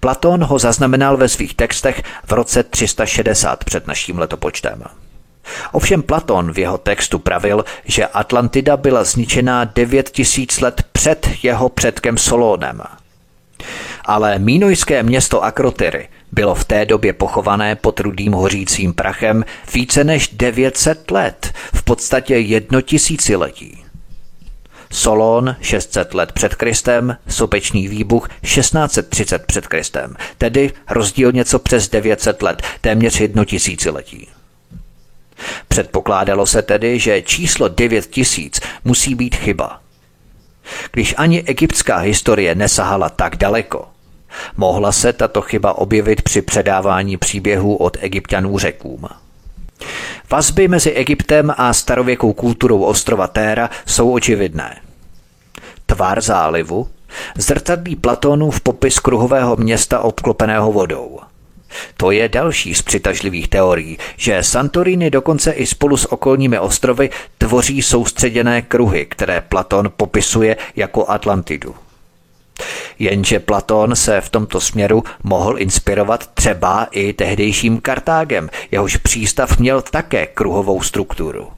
Platón ho zaznamenal ve svých textech v roce 360 před naším letopočtem. Ovšem Platón v jeho textu pravil, že Atlantida byla zničená 9000 let před jeho předkem Solónem. Ale mínojské město Akrotyry bylo v té době pochované pod rudým hořícím prachem více než 900 let, v podstatě jedno tisíciletí. Solon 600 let před Kristem, sopečný výbuch 1630 před Kristem, tedy rozdíl něco přes 900 let, téměř jedno tisíciletí. Předpokládalo se tedy, že číslo 9000 musí být chyba. Když ani egyptská historie nesahala tak daleko, mohla se tato chyba objevit při předávání příběhů od egyptianů řekům. Vazby mezi Egyptem a starověkou kulturou ostrova Téra jsou očividné. Tvar zálivu zrcadlí Platónův popis kruhového města obklopeného vodou – to je další z přitažlivých teorií, že Santorini dokonce i spolu s okolními ostrovy tvoří soustředěné kruhy, které Platon popisuje jako Atlantidu. Jenže Platon se v tomto směru mohl inspirovat třeba i tehdejším Kartágem, jehož přístav měl také kruhovou strukturu.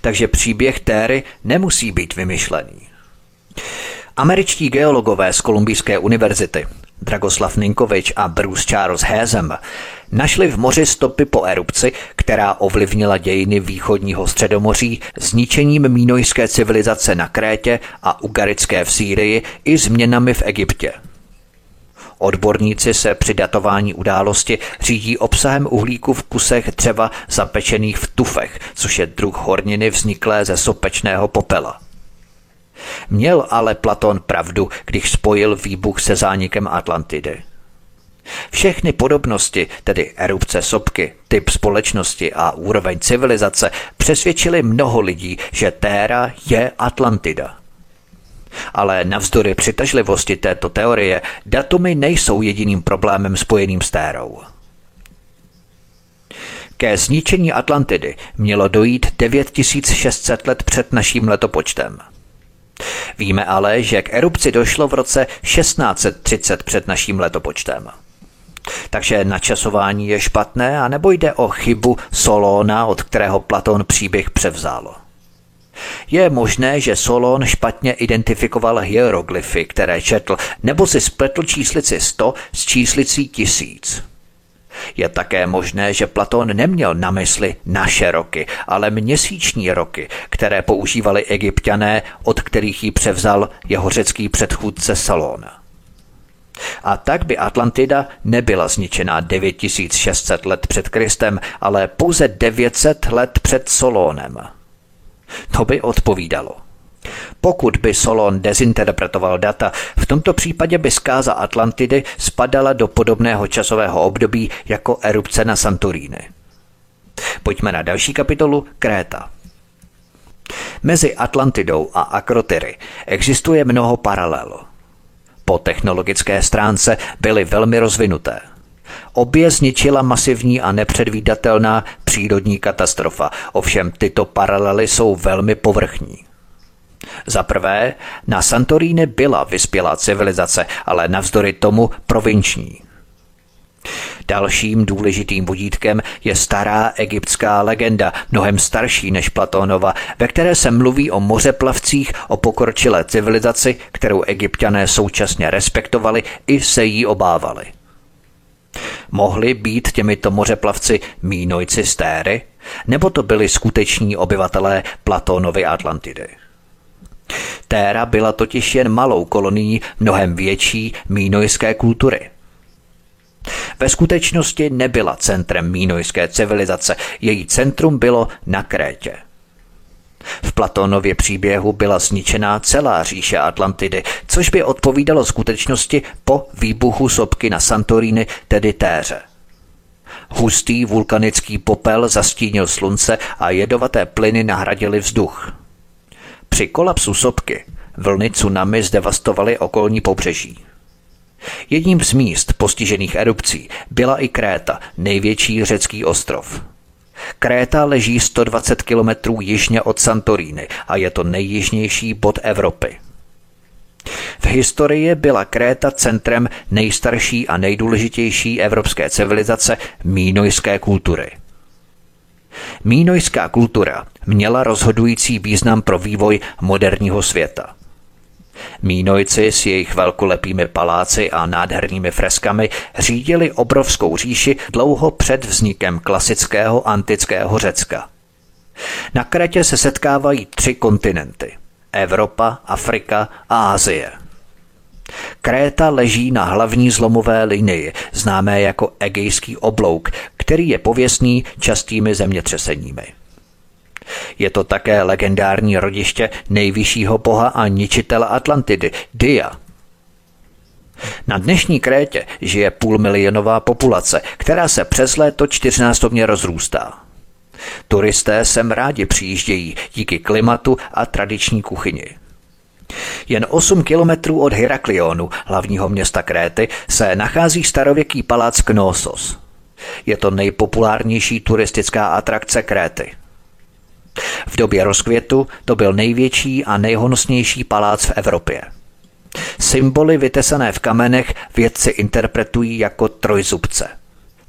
Takže příběh Téry nemusí být vymyšlený. Američtí geologové z Kolumbijské univerzity Dragoslav Ninkovič a Bruce Charles Hazem našli v moři stopy po erupci, která ovlivnila dějiny východního středomoří zničením mínojské civilizace na Krétě a ugarické v Sýrii i změnami v Egyptě. Odborníci se při datování události řídí obsahem uhlíku v kusech dřeva zapečených v tufech, což je druh horniny vzniklé ze sopečného popela. Měl ale Platon pravdu, když spojil výbuch se zánikem Atlantidy. Všechny podobnosti, tedy erupce sopky, typ společnosti a úroveň civilizace, přesvědčili mnoho lidí, že Téra je Atlantida. Ale navzdory přitažlivosti této teorie, datumy nejsou jediným problémem spojeným s Térou. Ke zničení Atlantidy mělo dojít 9600 let před naším letopočtem – Víme ale, že k erupci došlo v roce 1630 před naším letopočtem. Takže načasování je špatné a nebo jde o chybu Solóna, od kterého Platón příběh převzal. Je možné, že Solon špatně identifikoval hieroglyfy, které četl, nebo si spletl číslici 100 s číslicí 1000. Je také možné, že Platón neměl na mysli naše roky, ale měsíční roky, které používali egyptiané, od kterých ji převzal jeho řecký předchůdce Salon. A tak by Atlantida nebyla zničená 9600 let před Kristem, ale pouze 900 let před Solónem. To by odpovídalo. Pokud by Solon dezinterpretoval data, v tomto případě by zkáza Atlantidy spadala do podobného časového období jako erupce na Santorini. Pojďme na další kapitolu Kréta. Mezi Atlantidou a Akrotyry existuje mnoho paralel. Po technologické stránce byly velmi rozvinuté. Obě zničila masivní a nepředvídatelná přírodní katastrofa, ovšem tyto paralely jsou velmi povrchní. Za prvé, na Santorini byla vyspělá civilizace, ale navzdory tomu provinční. Dalším důležitým vodítkem je stará egyptská legenda, mnohem starší než Platónova, ve které se mluví o mořeplavcích, o pokročilé civilizaci, kterou egyptiané současně respektovali i se jí obávali. Mohli být těmito mořeplavci mínojci stéry, nebo to byli skuteční obyvatelé Platónovy Atlantidy? Téra byla totiž jen malou kolonií mnohem větší mínojské kultury. Ve skutečnosti nebyla centrem mínojské civilizace, její centrum bylo na Krétě. V Platónově příběhu byla zničená celá říše Atlantidy, což by odpovídalo skutečnosti po výbuchu sopky na Santorini, tedy Téře. Hustý vulkanický popel zastínil slunce a jedovaté plyny nahradily vzduch. Při kolapsu sopky vlny tsunami zdevastovaly okolní pobřeží. Jedním z míst postižených erupcí byla i Kréta, největší řecký ostrov. Kréta leží 120 kilometrů jižně od Santoríny a je to nejjižnější bod Evropy. V historii byla Kréta centrem nejstarší a nejdůležitější evropské civilizace mínojské kultury. Mínojská kultura měla rozhodující význam pro vývoj moderního světa. Mínojci s jejich velkolepými paláci a nádhernými freskami řídili obrovskou říši dlouho před vznikem klasického antického Řecka. Na Kretě se setkávají tři kontinenty – Evropa, Afrika a Asie. Kréta leží na hlavní zlomové linii, známé jako Egejský oblouk, který je pověstný častými zemětřeseními. Je to také legendární rodiště nejvyššího boha a ničitele Atlantidy, Dia. Na dnešní Krétě žije půlmilionová populace, která se přes léto čtyřnásobně rozrůstá. Turisté sem rádi přijíždějí díky klimatu a tradiční kuchyni. Jen 8 kilometrů od Heraklionu, hlavního města Kréty, se nachází starověký palác Knossos. Je to nejpopulárnější turistická atrakce Kréty. V době rozkvětu to byl největší a nejhonosnější palác v Evropě. Symboly vytesané v kamenech vědci interpretují jako trojzubce.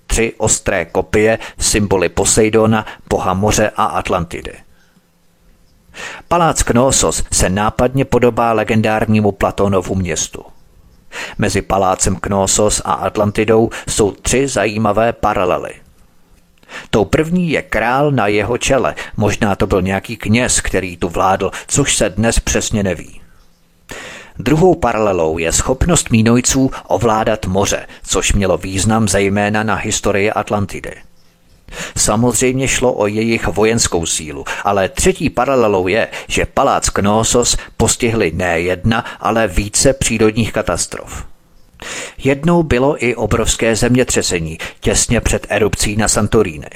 Tři ostré kopie, symboly Poseidona, boha moře a Atlantidy. Palác Knossos se nápadně podobá legendárnímu Platónovu městu. Mezi palácem Knossos a Atlantidou jsou tři zajímavé paralely – Tou první je král na jeho čele, možná to byl nějaký kněz, který tu vládl, což se dnes přesně neví. Druhou paralelou je schopnost mínojců ovládat moře, což mělo význam zejména na historii Atlantidy. Samozřejmě šlo o jejich vojenskou sílu, ale třetí paralelou je, že palác Knossos postihly ne jedna, ale více přírodních katastrof. Jednou bylo i obrovské zemětřesení těsně před erupcí na Santoríny.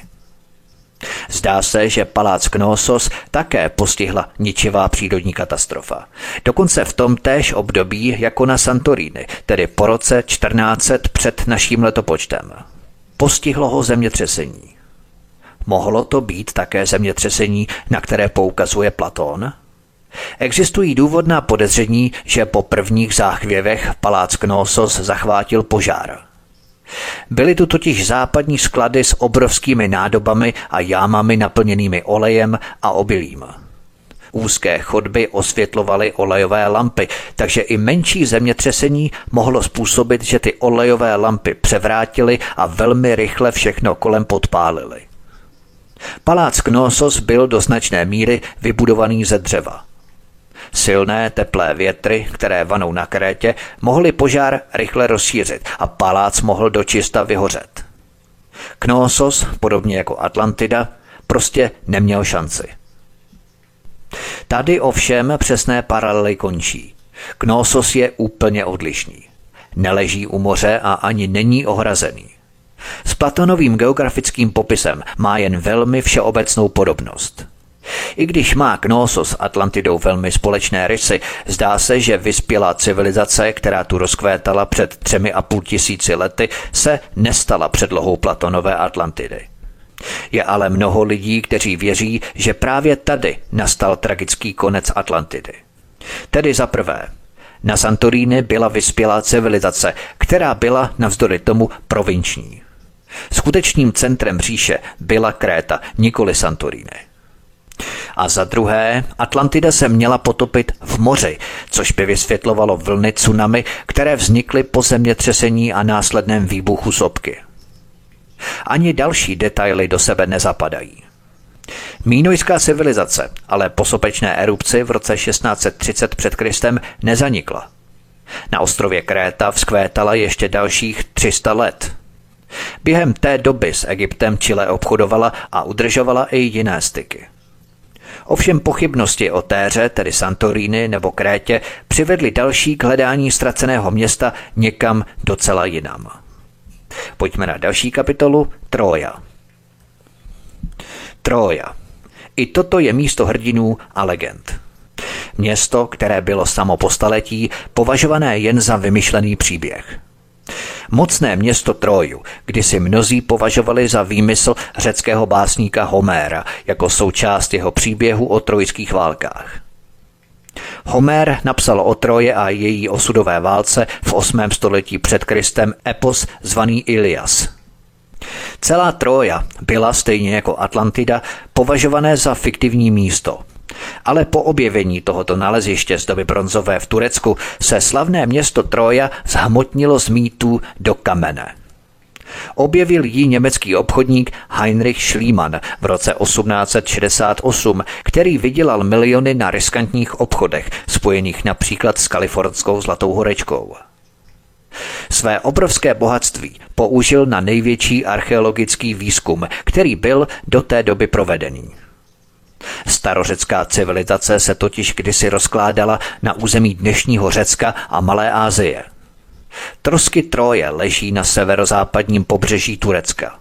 Zdá se, že palác Knossos také postihla ničivá přírodní katastrofa. Dokonce v tom též období jako na Santoríny, tedy po roce 1400 před naším letopočtem. Postihlo ho zemětřesení. Mohlo to být také zemětřesení, na které poukazuje Platón? Existují důvodná podezření, že po prvních záchvěvech palác Knossos zachvátil požár. Byly tu totiž západní sklady s obrovskými nádobami a jámami naplněnými olejem a obilím. Úzké chodby osvětlovaly olejové lampy, takže i menší zemětřesení mohlo způsobit, že ty olejové lampy převrátily a velmi rychle všechno kolem podpálily. Palác Knossos byl do značné míry vybudovaný ze dřeva. Silné teplé větry, které vanou na Krétě, mohly požár rychle rozšířit a palác mohl dočista vyhořet. Knossos, podobně jako Atlantida, prostě neměl šanci. Tady ovšem přesné paralely končí. Knossos je úplně odlišný. Neleží u moře a ani není ohrazený. S Platonovým geografickým popisem má jen velmi všeobecnou podobnost. I když má Knossos s Atlantidou velmi společné rysy, zdá se, že vyspělá civilizace, která tu rozkvétala před třemi a půl tisíci lety, se nestala předlohou Platonové Atlantidy. Je ale mnoho lidí, kteří věří, že právě tady nastal tragický konec Atlantidy. Tedy za prvé, na Santoríny byla vyspělá civilizace, která byla navzdory tomu provinční. Skutečným centrem říše byla Kréta, nikoli Santoríny. A za druhé, Atlantida se měla potopit v moři, což by vysvětlovalo vlny tsunami, které vznikly po zemětřesení a následném výbuchu sopky. Ani další detaily do sebe nezapadají. Mínojská civilizace ale po sopečné erupci v roce 1630 před Kristem nezanikla. Na ostrově Kréta vzkvétala ještě dalších 300 let. Během té doby s Egyptem Chile obchodovala a udržovala i jiné styky. Ovšem pochybnosti o Téře, tedy Santorini nebo Krétě, přivedly další k hledání ztraceného města někam docela jinam. Pojďme na další kapitolu Troja. Troja. I toto je místo hrdinů a legend. Město, které bylo samo po staletí považované jen za vymyšlený příběh. Mocné město Troju, kdy si mnozí považovali za výmysl řeckého básníka Homéra jako součást jeho příběhu o trojských válkách. Homer napsal o Troje a její osudové válce v 8. století před Kristem epos zvaný Ilias. Celá Troja byla stejně jako Atlantida považované za fiktivní místo – ale po objevení tohoto naleziště z doby bronzové v Turecku se slavné město Troja zhmotnilo z mýtů do kamene. Objevil ji německý obchodník Heinrich Schliemann v roce 1868, který vydělal miliony na riskantních obchodech, spojených například s kalifornskou zlatou horečkou. Své obrovské bohatství použil na největší archeologický výzkum, který byl do té doby provedený. Starořecká civilizace se totiž kdysi rozkládala na území dnešního Řecka a Malé Asie. Trosky Troje leží na severozápadním pobřeží Turecka.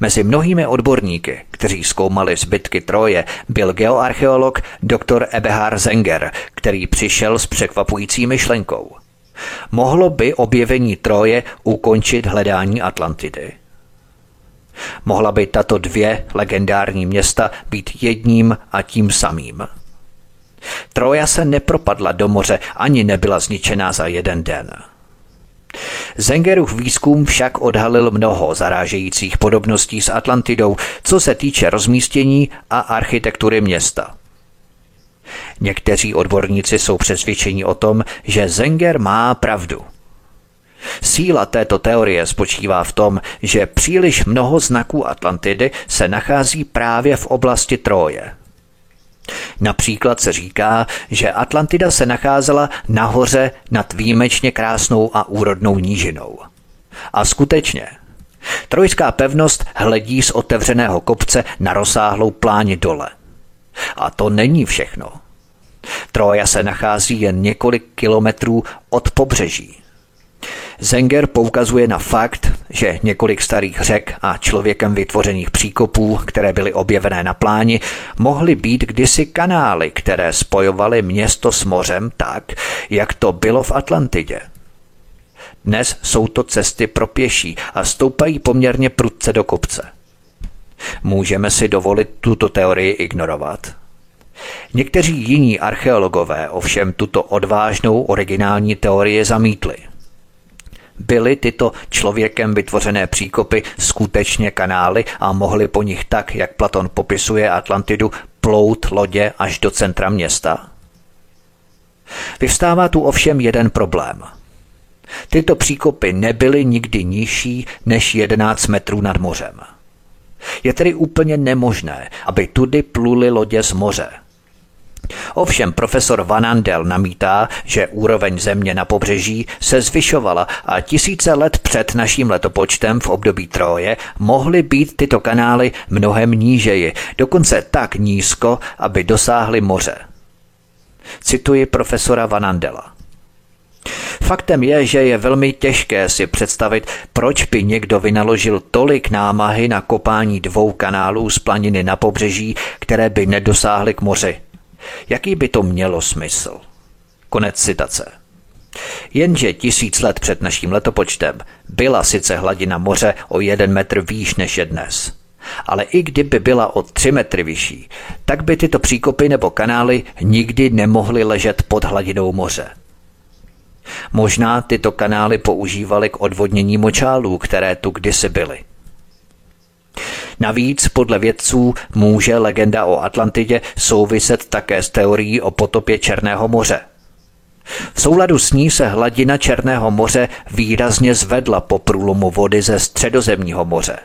Mezi mnohými odborníky, kteří zkoumali zbytky Troje, byl geoarcheolog dr. Ebehar Zenger, který přišel s překvapující myšlenkou. Mohlo by objevení Troje ukončit hledání Atlantidy. Mohla by tato dvě legendární města být jedním a tím samým. Troja se nepropadla do moře ani nebyla zničená za jeden den. Zengerův výzkum však odhalil mnoho zarážejících podobností s Atlantidou, co se týče rozmístění a architektury města. Někteří odborníci jsou přesvědčeni o tom, že Zenger má pravdu – Síla této teorie spočívá v tom, že příliš mnoho znaků Atlantidy se nachází právě v oblasti Troje. Například se říká, že Atlantida se nacházela nahoře nad výjimečně krásnou a úrodnou nížinou. A skutečně, trojská pevnost hledí z otevřeného kopce na rozsáhlou pláni dole. A to není všechno. Troja se nachází jen několik kilometrů od pobřeží. Zenger poukazuje na fakt, že několik starých řek a člověkem vytvořených příkopů, které byly objevené na pláni, mohly být kdysi kanály, které spojovaly město s mořem tak, jak to bylo v Atlantidě. Dnes jsou to cesty pro pěší a stoupají poměrně prudce do kopce. Můžeme si dovolit tuto teorii ignorovat. Někteří jiní archeologové ovšem tuto odvážnou originální teorii zamítli – Byly tyto člověkem vytvořené příkopy skutečně kanály a mohly po nich tak, jak Platon popisuje Atlantidu, plout lodě až do centra města? Vyvstává tu ovšem jeden problém. Tyto příkopy nebyly nikdy nižší než 11 metrů nad mořem. Je tedy úplně nemožné, aby tudy pluly lodě z moře – Ovšem profesor Van Andel namítá, že úroveň země na pobřeží se zvyšovala a tisíce let před naším letopočtem v období Troje mohly být tyto kanály mnohem nížeji, dokonce tak nízko, aby dosáhly moře. Cituji profesora Van Andela. Faktem je, že je velmi těžké si představit, proč by někdo vynaložil tolik námahy na kopání dvou kanálů z planiny na pobřeží, které by nedosáhly k moři. Jaký by to mělo smysl? Konec citace. Jenže tisíc let před naším letopočtem byla sice hladina moře o jeden metr výš než je dnes. Ale i kdyby byla o tři metry vyšší, tak by tyto příkopy nebo kanály nikdy nemohly ležet pod hladinou moře. Možná tyto kanály používali k odvodnění močálů, které tu kdysi byly. Navíc podle vědců může legenda o Atlantidě souviset také s teorií o potopě Černého moře. V souladu s ní se hladina Černého moře výrazně zvedla po průlomu vody ze středozemního moře.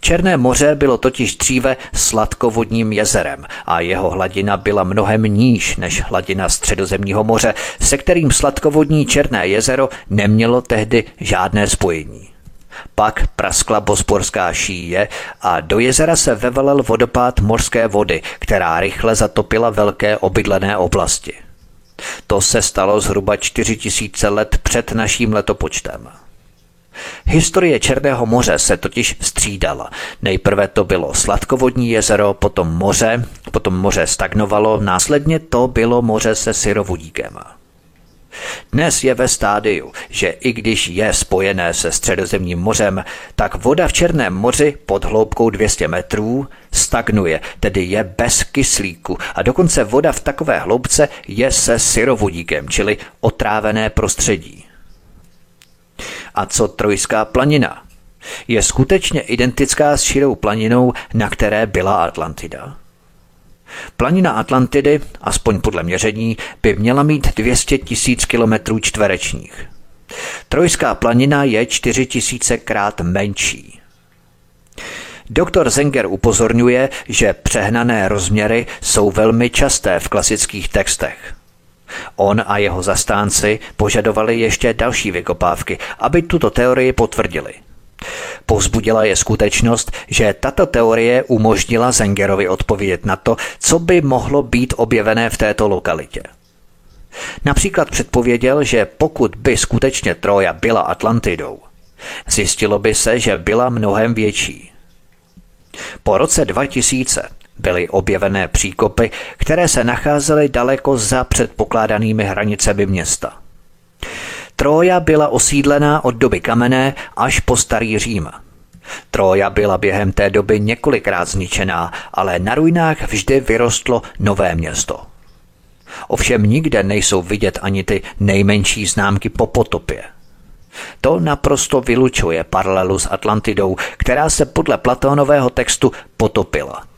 Černé moře bylo totiž dříve sladkovodním jezerem a jeho hladina byla mnohem níž než hladina středozemního moře, se kterým sladkovodní Černé jezero nemělo tehdy žádné spojení. Pak praskla bosporská šíje a do jezera se vevelel vodopád morské vody, která rychle zatopila velké obydlené oblasti. To se stalo zhruba 4000 let před naším letopočtem. Historie Černého moře se totiž střídala. Nejprve to bylo sladkovodní jezero, potom moře, potom moře stagnovalo, následně to bylo moře se syrovodíkem. Dnes je ve stádiu, že i když je spojené se středozemním mořem, tak voda v Černém moři pod hloubkou 200 metrů stagnuje, tedy je bez kyslíku a dokonce voda v takové hloubce je se syrovodíkem, čili otrávené prostředí. A co Trojská planina? Je skutečně identická s širou planinou, na které byla Atlantida? Planina Atlantidy, aspoň podle měření, by měla mít 200 tisíc kilometrů čtverečních. Trojská planina je 4 tisícekrát menší. Doktor Zenger upozorňuje, že přehnané rozměry jsou velmi časté v klasických textech. On a jeho zastánci požadovali ještě další vykopávky, aby tuto teorii potvrdili. Povzbudila je skutečnost, že tato teorie umožnila Zengerovi odpovědět na to, co by mohlo být objevené v této lokalitě. Například předpověděl, že pokud by skutečně Troja byla Atlantidou, zjistilo by se, že byla mnohem větší. Po roce 2000 byly objevené příkopy, které se nacházely daleko za předpokládanými hranicemi města. Troja byla osídlená od doby kamenné až po starý Řím. Troja byla během té doby několikrát zničená, ale na ruinách vždy vyrostlo nové město. Ovšem nikde nejsou vidět ani ty nejmenší známky po potopě. To naprosto vylučuje paralelu s Atlantidou, která se podle Platónového textu potopila –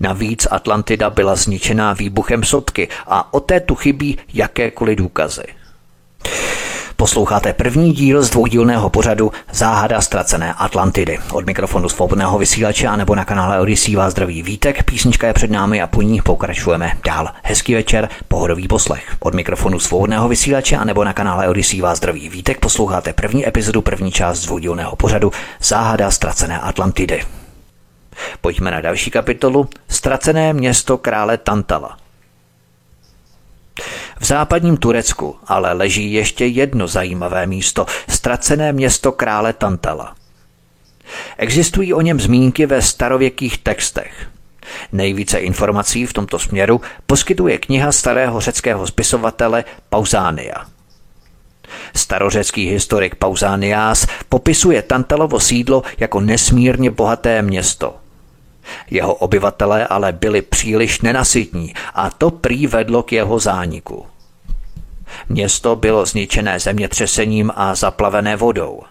Navíc Atlantida byla zničená výbuchem sopky a o té tu chybí jakékoliv důkazy. Posloucháte první díl z dvoudílného pořadu Záhada ztracené Atlantidy. Od mikrofonu svobodného vysílače a nebo na kanále Odisí vás zdraví Vítek. Písnička je před námi a po ní pokračujeme dál. Hezký večer, pohodový poslech. Od mikrofonu svobodného vysílače a nebo na kanále Odisí vás zdraví Vítek. Posloucháte první epizodu, první část dvoudílného pořadu Záhada ztracené Atlantidy. Pojďme na další kapitolu Ztracené město krále Tantala. V západním Turecku ale leží ještě jedno zajímavé místo, ztracené město krále Tantala. Existují o něm zmínky ve starověkých textech. Nejvíce informací v tomto směru poskytuje kniha starého řeckého spisovatele Pauzánia. Starořecký historik Pauzániás popisuje Tantalovo sídlo jako nesmírně bohaté město – jeho obyvatelé ale byli příliš nenasytní a to prý vedlo k jeho zániku. Město bylo zničené zemětřesením a zaplavené vodou.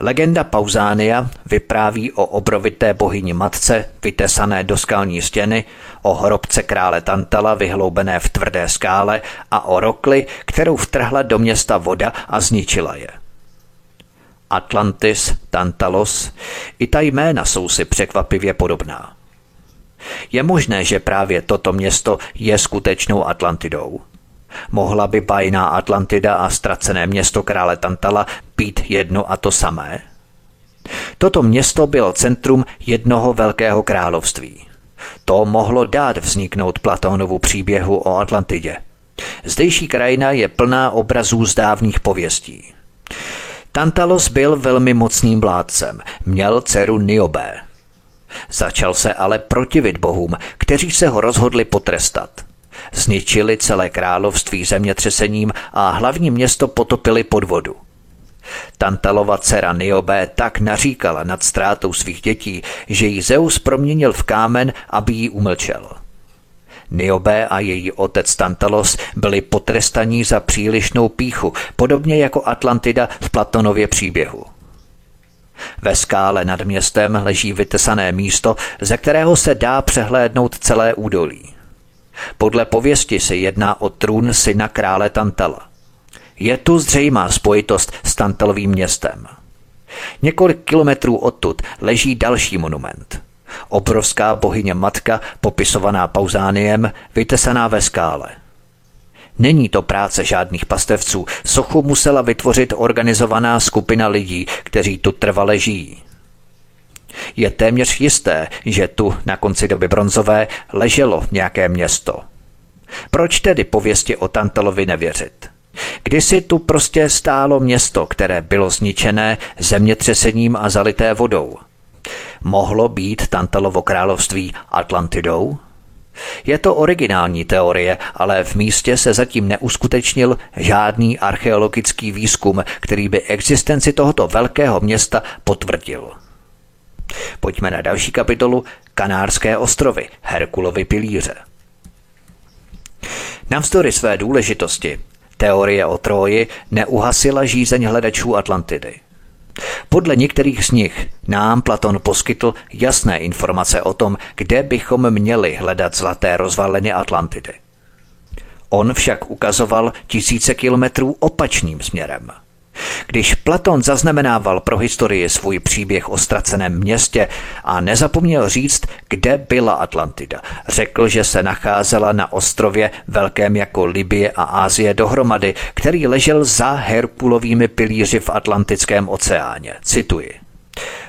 Legenda Pauzánia vypráví o obrovité bohyni matce, vytesané do skalní stěny, o hrobce krále Tantala vyhloubené v tvrdé skále a o rokli, kterou vtrhla do města voda a zničila je. Atlantis, Tantalos, i ta jména jsou si překvapivě podobná. Je možné, že právě toto město je skutečnou Atlantidou. Mohla by bajná Atlantida a ztracené město krále Tantala být jedno a to samé? Toto město bylo centrum jednoho velkého království. To mohlo dát vzniknout Platónovu příběhu o Atlantidě. Zdejší krajina je plná obrazů z dávných pověstí. Tantalos byl velmi mocným vládcem, měl dceru Niobé. Začal se ale protivit bohům, kteří se ho rozhodli potrestat. Zničili celé království zemětřesením a hlavní město potopili pod vodu. Tantalova dcera Niobé tak naříkala nad ztrátou svých dětí, že ji Zeus proměnil v kámen, aby ji umlčel. Niobe a její otec Tantalos byli potrestaní za přílišnou píchu, podobně jako Atlantida v Platonově příběhu. Ve skále nad městem leží vytesané místo, ze kterého se dá přehlédnout celé údolí. Podle pověsti se jedná o trůn syna krále Tantala. Je tu zřejmá spojitost s Tantalovým městem. Několik kilometrů odtud leží další monument – Obrovská bohyně matka, popisovaná Pauzániem, vytesaná ve skále. Není to práce žádných pastevců. Sochu musela vytvořit organizovaná skupina lidí, kteří tu trvale žijí. Je téměř jisté, že tu na konci doby bronzové leželo nějaké město. Proč tedy pověsti o Tantalovi nevěřit? Kdysi tu prostě stálo město, které bylo zničené zemětřesením a zalité vodou. Mohlo být Tantalovo království Atlantidou? Je to originální teorie, ale v místě se zatím neuskutečnil žádný archeologický výzkum, který by existenci tohoto velkého města potvrdil. Pojďme na další kapitolu Kanárské ostrovy, Herkulovy pilíře. Navzdory své důležitosti, teorie o Troji neuhasila žízeň hledačů Atlantidy. Podle některých z nich nám Platon poskytl jasné informace o tom, kde bychom měli hledat zlaté rozvaliny Atlantidy. On však ukazoval tisíce kilometrů opačným směrem – když Platon zaznamenával pro historii svůj příběh o ztraceném městě a nezapomněl říct, kde byla Atlantida, řekl, že se nacházela na ostrově velkém jako Libie a Ázie dohromady, který ležel za Herkulovými pilíři v Atlantickém oceáně. Cituji.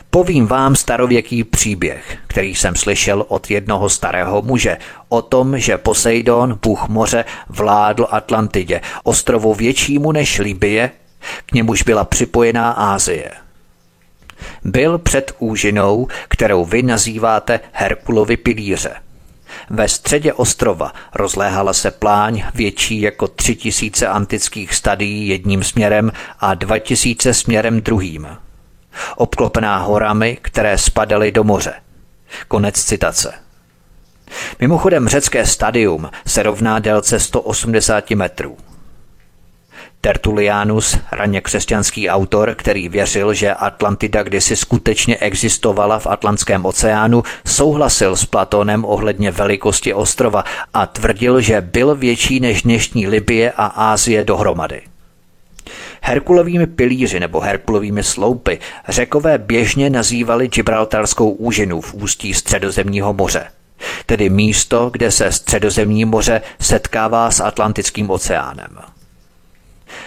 Povím vám starověký příběh, který jsem slyšel od jednoho starého muže, o tom, že Poseidon, bůh moře, vládl Atlantidě, ostrovu většímu než Libie, k němuž byla připojená Ázie. Byl před úžinou, kterou vy nazýváte Herkulovi pilíře. Ve středě ostrova rozléhala se pláň větší jako tři tisíce antických stadií jedním směrem a dva tisíce směrem druhým. Obklopená horami, které spadaly do moře. Konec citace. Mimochodem řecké stadium se rovná délce 180 metrů. Tertulianus, raně křesťanský autor, který věřil, že Atlantida kdysi skutečně existovala v Atlantském oceánu, souhlasil s Platónem ohledně velikosti ostrova a tvrdil, že byl větší než dnešní Libie a Ázie dohromady. Herkulovými pilíři nebo Herkulovými sloupy řekové běžně nazývali Gibraltarskou úžinu v ústí středozemního moře, tedy místo, kde se středozemní moře setkává s Atlantickým oceánem.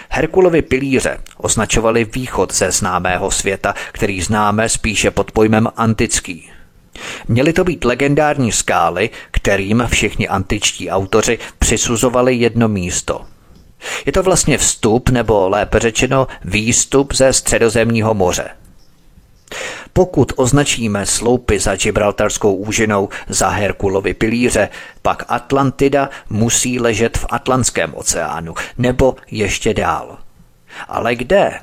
Herkulovy pilíře označovali východ ze známého světa, který známe spíše pod pojmem antický. Měly to být legendární skály, kterým všichni antičtí autoři přisuzovali jedno místo. Je to vlastně vstup, nebo lépe řečeno výstup ze středozemního moře. Pokud označíme sloupy za Gibraltarskou úžinou za Herkulovy pilíře, pak Atlantida musí ležet v Atlantském oceánu nebo ještě dál. Ale kde?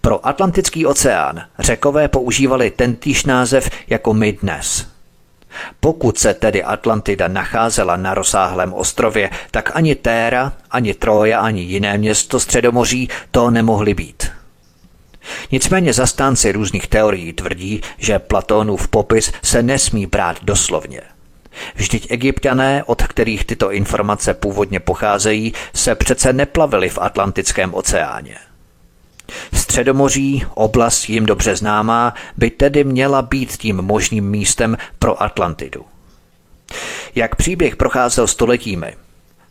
Pro Atlantický oceán řekové používali tentýž název jako my dnes. Pokud se tedy Atlantida nacházela na rozsáhlém ostrově, tak ani Téra, ani Troja, ani jiné město Středomoří to nemohly být. Nicméně zastánci různých teorií tvrdí, že Platónův popis se nesmí brát doslovně. Vždyť egyptiané, od kterých tyto informace původně pocházejí, se přece neplavili v Atlantickém oceáně. Středomoří, oblast jim dobře známá, by tedy měla být tím možným místem pro Atlantidu. Jak příběh procházel stoletími,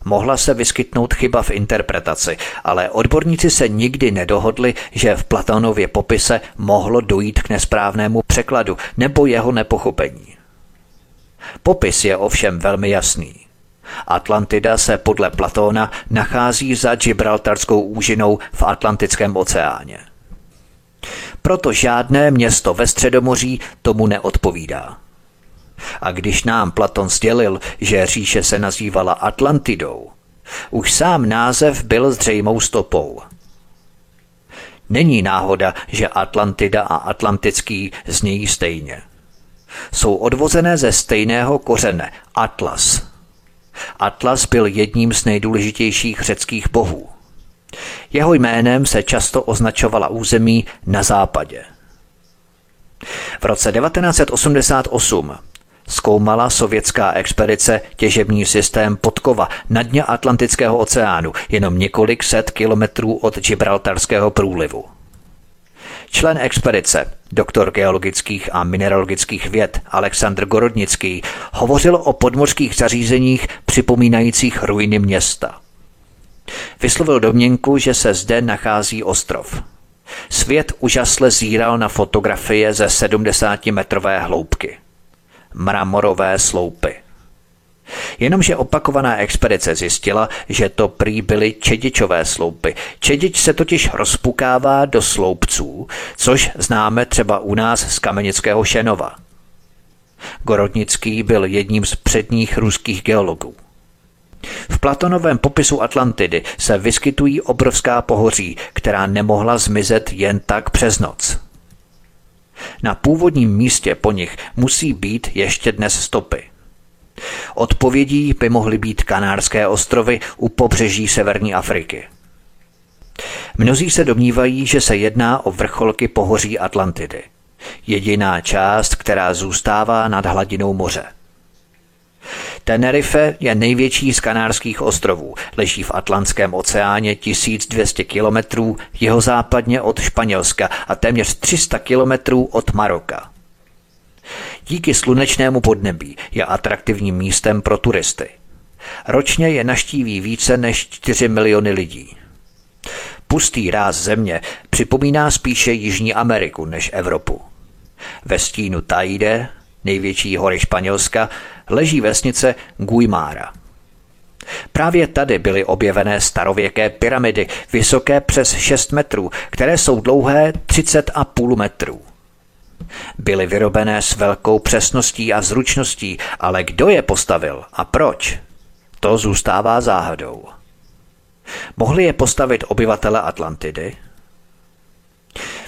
Mohla se vyskytnout chyba v interpretaci, ale odborníci se nikdy nedohodli, že v Platonově popise mohlo dojít k nesprávnému překladu nebo jeho nepochopení. Popis je ovšem velmi jasný. Atlantida se podle Platóna nachází za Gibraltarskou úžinou v Atlantickém oceáně. Proto žádné město ve Středomoří tomu neodpovídá. A když nám Platon sdělil, že říše se nazývala Atlantidou, už sám název byl zřejmou stopou. Není náhoda, že Atlantida a Atlantický znějí stejně. Jsou odvozené ze stejného kořene Atlas. Atlas byl jedním z nejdůležitějších řeckých bohů. Jeho jménem se často označovala území na západě. V roce 1988 zkoumala sovětská expedice těžební systém Podkova na dně Atlantického oceánu, jenom několik set kilometrů od Gibraltarského průlivu. Člen expedice, doktor geologických a mineralogických věd Aleksandr Gorodnický, hovořil o podmořských zařízeních připomínajících ruiny města. Vyslovil domněnku, že se zde nachází ostrov. Svět úžasle zíral na fotografie ze 70-metrové hloubky. Mramorové sloupy. Jenomže opakovaná expedice zjistila, že to prý byly čedičové sloupy. Čedič se totiž rozpukává do sloupců, což známe třeba u nás z Kamenického Šenova. Gorodnický byl jedním z předních ruských geologů. V Platonovém popisu Atlantidy se vyskytují obrovská pohoří, která nemohla zmizet jen tak přes noc. Na původním místě po nich musí být ještě dnes stopy. Odpovědí by mohly být Kanárské ostrovy u pobřeží severní Afriky. Mnozí se domnívají, že se jedná o vrcholky pohoří Atlantidy. Jediná část, která zůstává nad hladinou moře. Tenerife je největší z Kanárských ostrovů, leží v Atlantském oceáně 1200 kilometrů jihozápadně od Španělska a téměř 300 kilometrů od Maroka. Díky slunečnému podnebí je atraktivním místem pro turisty. Ročně je naštíví více než 4 miliony lidí. Pustý ráz země připomíná spíše Jižní Ameriku než Evropu. Ve stínu Taide, největší hory Španělska, leží vesnice Guimara. Právě tady byly objevené starověké pyramidy, vysoké přes 6 metrů, které jsou dlouhé 30,5 metrů. Byly vyrobené s velkou přesností a zručností, ale kdo je postavil a proč? To zůstává záhadou. Mohli je postavit obyvatele Atlantidy?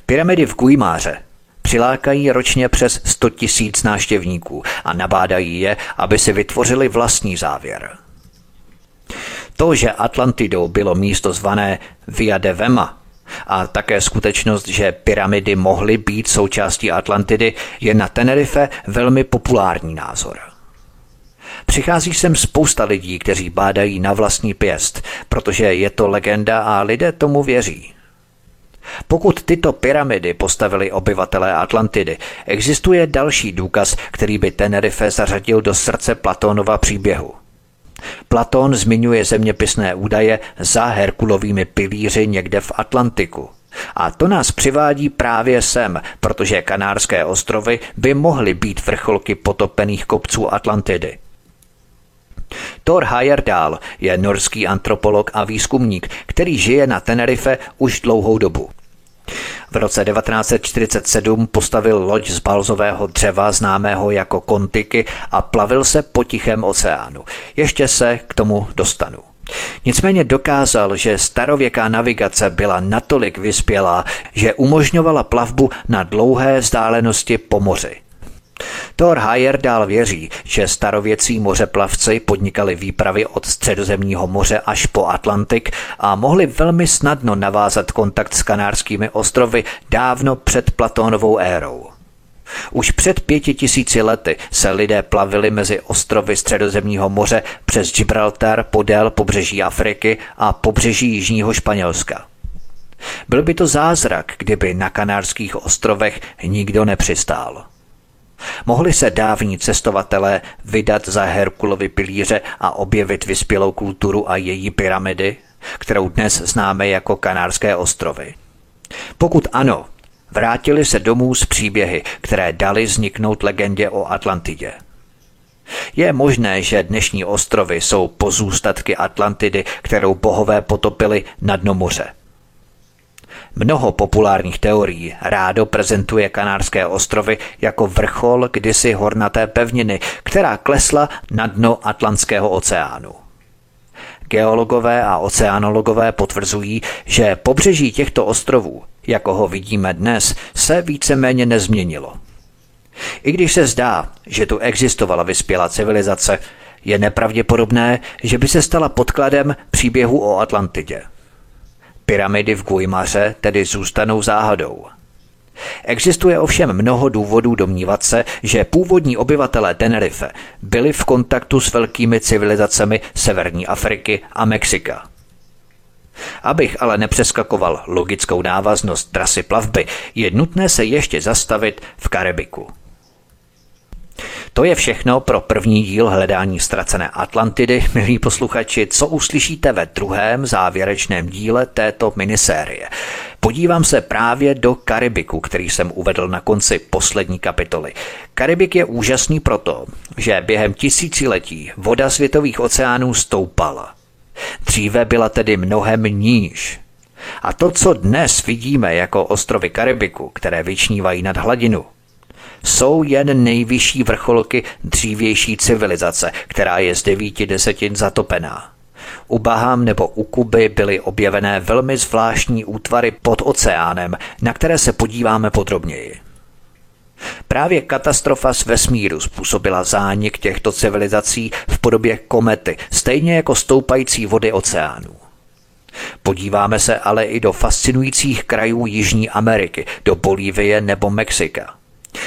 Pyramidy v Guimáře přilákají ročně přes 100 tisíc náštěvníků a nabádají je, aby si vytvořili vlastní závěr. To, že Atlantidou bylo místo zvané Via de Vema, a také skutečnost, že pyramidy mohly být součástí Atlantidy, je na Tenerife velmi populární názor. Přichází sem spousta lidí, kteří bádají na vlastní pěst, protože je to legenda a lidé tomu věří. Pokud tyto pyramidy postavili obyvatelé Atlantidy, existuje další důkaz, který by Tenerife zařadil do srdce Platónova příběhu – Platón zmiňuje zeměpisné údaje za Herkulovými pilíři někde v Atlantiku. A to nás přivádí právě sem, protože Kanárské ostrovy by mohly být vrcholky potopených kopců Atlantidy. Thor Heyerdahl je norský antropolog a výzkumník, který žije na Tenerife už dlouhou dobu. V roce 1947 postavil loď z balzového dřeva známého jako kontiky a plavil se po Tichém oceánu. Ještě se k tomu dostanu. Nicméně dokázal, že starověká navigace byla natolik vyspělá, že umožňovala plavbu na dlouhé vzdálenosti po moři. Thor Heyerdahl věří, že starověcí mořeplavci podnikali výpravy od středozemního moře až po Atlantik a mohli velmi snadno navázat kontakt s kanárskými ostrovy dávno před Platónovou érou. Už před pěti tisíci lety se lidé plavili mezi ostrovy Středozemního moře přes Gibraltar podél pobřeží Afriky a pobřeží Jižního Španělska. Byl by to zázrak, kdyby na Kanárských ostrovech nikdo nepřistál. Mohli se dávní cestovatelé vydat za Herkulovy pilíře a objevit vyspělou kulturu a její pyramidy, kterou dnes známe jako Kanárské ostrovy? Pokud ano, vrátili se domů s příběhy, které dali vzniknout legendě o Atlantidě. Je možné, že dnešní ostrovy jsou pozůstatky Atlantidy, kterou bohové potopili na dno moře. Mnoho populárních teorií rádo prezentuje Kanárské ostrovy jako vrchol kdysi hornaté pevniny, která klesla na dno Atlantského oceánu. Geologové a oceanologové potvrzují, že pobřeží těchto ostrovů, jako ho vidíme dnes, se víceméně nezměnilo. I když se zdá, že tu existovala vyspělá civilizace, je nepravděpodobné, že by se stala podkladem příběhu o Atlantidě. Pyramidy v Guimaře tedy zůstanou záhadou. Existuje ovšem mnoho důvodů domnívat se, že původní obyvatelé Tenerife byli v kontaktu s velkými civilizacemi Severní Afriky a Mexika. Abych ale nepřeskakoval logickou návaznost trasy plavby, je nutné se ještě zastavit v Karibiku. To je všechno pro první díl hledání ztracené Atlantidy, milí posluchači, co uslyšíte ve druhém závěrečném díle této minisérie. Podívám se právě do Karibiku, který jsem uvedl na konci poslední kapitoly. Karibik je úžasný proto, že během tisíciletí voda světových oceánů stoupala. Dříve byla tedy mnohem níž. A to, co dnes vidíme jako ostrovy Karibiku, které vyčnívají nad hladinu, jsou jen nejvyšší vrcholky dřívější civilizace, která je z devíti desetin zatopená. U Baham nebo u Kuby byly objevené velmi zvláštní útvary pod oceánem, na které se podíváme podrobněji. Právě katastrofa z vesmíru způsobila zánik těchto civilizací v podobě komety, stejně jako stoupající vody oceánů. Podíváme se ale i do fascinujících krajů Jižní Ameriky, do Bolívie nebo Mexika.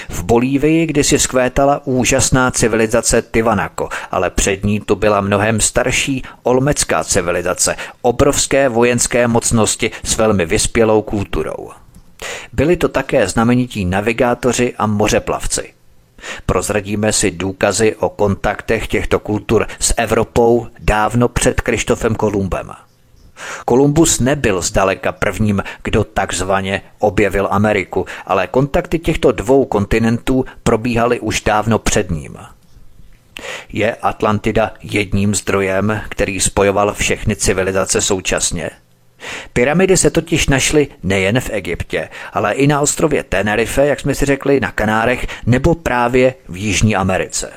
V Bolívii kdysi skvétala úžasná civilizace Tivanako, ale před ní tu byla mnohem starší olmecká civilizace, obrovské vojenské mocnosti s velmi vyspělou kulturou. Byli to také znamenití navigátoři a mořeplavci. Prozradíme si důkazy o kontaktech těchto kultur s Evropou dávno před Krištofem Kolumbem. Kolumbus nebyl zdaleka prvním, kdo takzvaně objevil Ameriku, ale kontakty těchto dvou kontinentů probíhaly už dávno před ním. Je Atlantida jedním zdrojem, který spojoval všechny civilizace současně? Pyramidy se totiž našly nejen v Egyptě, ale i na ostrově Tenerife, jak jsme si řekli, na Kanárech nebo právě v Jižní Americe.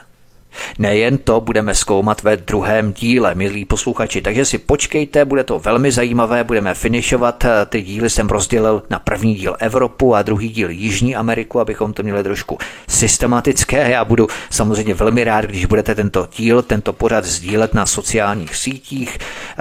Nejen to budeme zkoumat ve druhém díle, milí posluchači, takže si počkejte, bude to velmi zajímavé, budeme finišovat. Ty díly jsem rozdělil na první díl Evropu a druhý díl Jižní Ameriku, abychom to měli trošku systematické. Já budu samozřejmě velmi rád, když budete tento díl, tento pořad sdílet na sociálních sítích,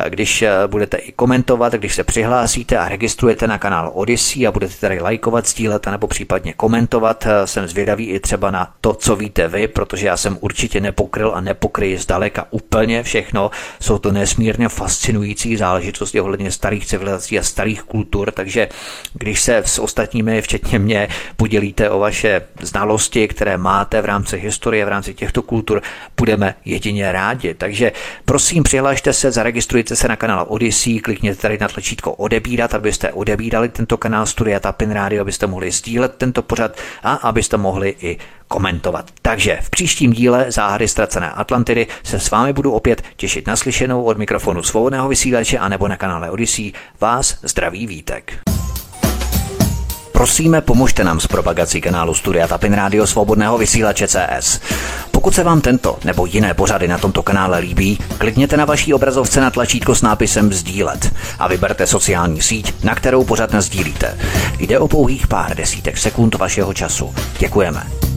když budete i komentovat, když se přihlásíte a registrujete na kanál Odyssey a budete tady lajkovat, sdílet nebo případně komentovat. Jsem zvědavý i třeba na to, co víte vy, protože já jsem určitě ještě nepokryl a nepokryje zdaleka úplně všechno. Jsou to nesmírně fascinující záležitosti ohledně starých civilizací a starých kultur, takže když se s ostatními, včetně mě, podělíte o vaše znalosti, které máte v rámci historie, v rámci těchto kultur, budeme jedině rádi. Takže prosím, přihlašte se, zaregistrujte se na kanál Odyssey, klikněte tady na tlačítko odebírat, abyste odebírali tento kanál Studia Tapin Radio, abyste mohli sdílet tento pořad a abyste mohli i komentovat. Takže v příštím díle Záhady ztracené Atlantidy se s vámi budu opět těšit na slyšenou od mikrofonu svobodného vysílače a nebo na kanále Odyssey. Vás zdraví Vítek. Prosíme, pomožte nám s propagací kanálu Studia Tapin Radio Svobodného vysílače CS. Pokud se vám tento nebo jiné pořady na tomto kanále líbí, klikněte na vaší obrazovce na tlačítko s nápisem Sdílet a vyberte sociální síť, na kterou pořád sdílíte. Jde o pouhých pár desítek sekund vašeho času. Děkujeme.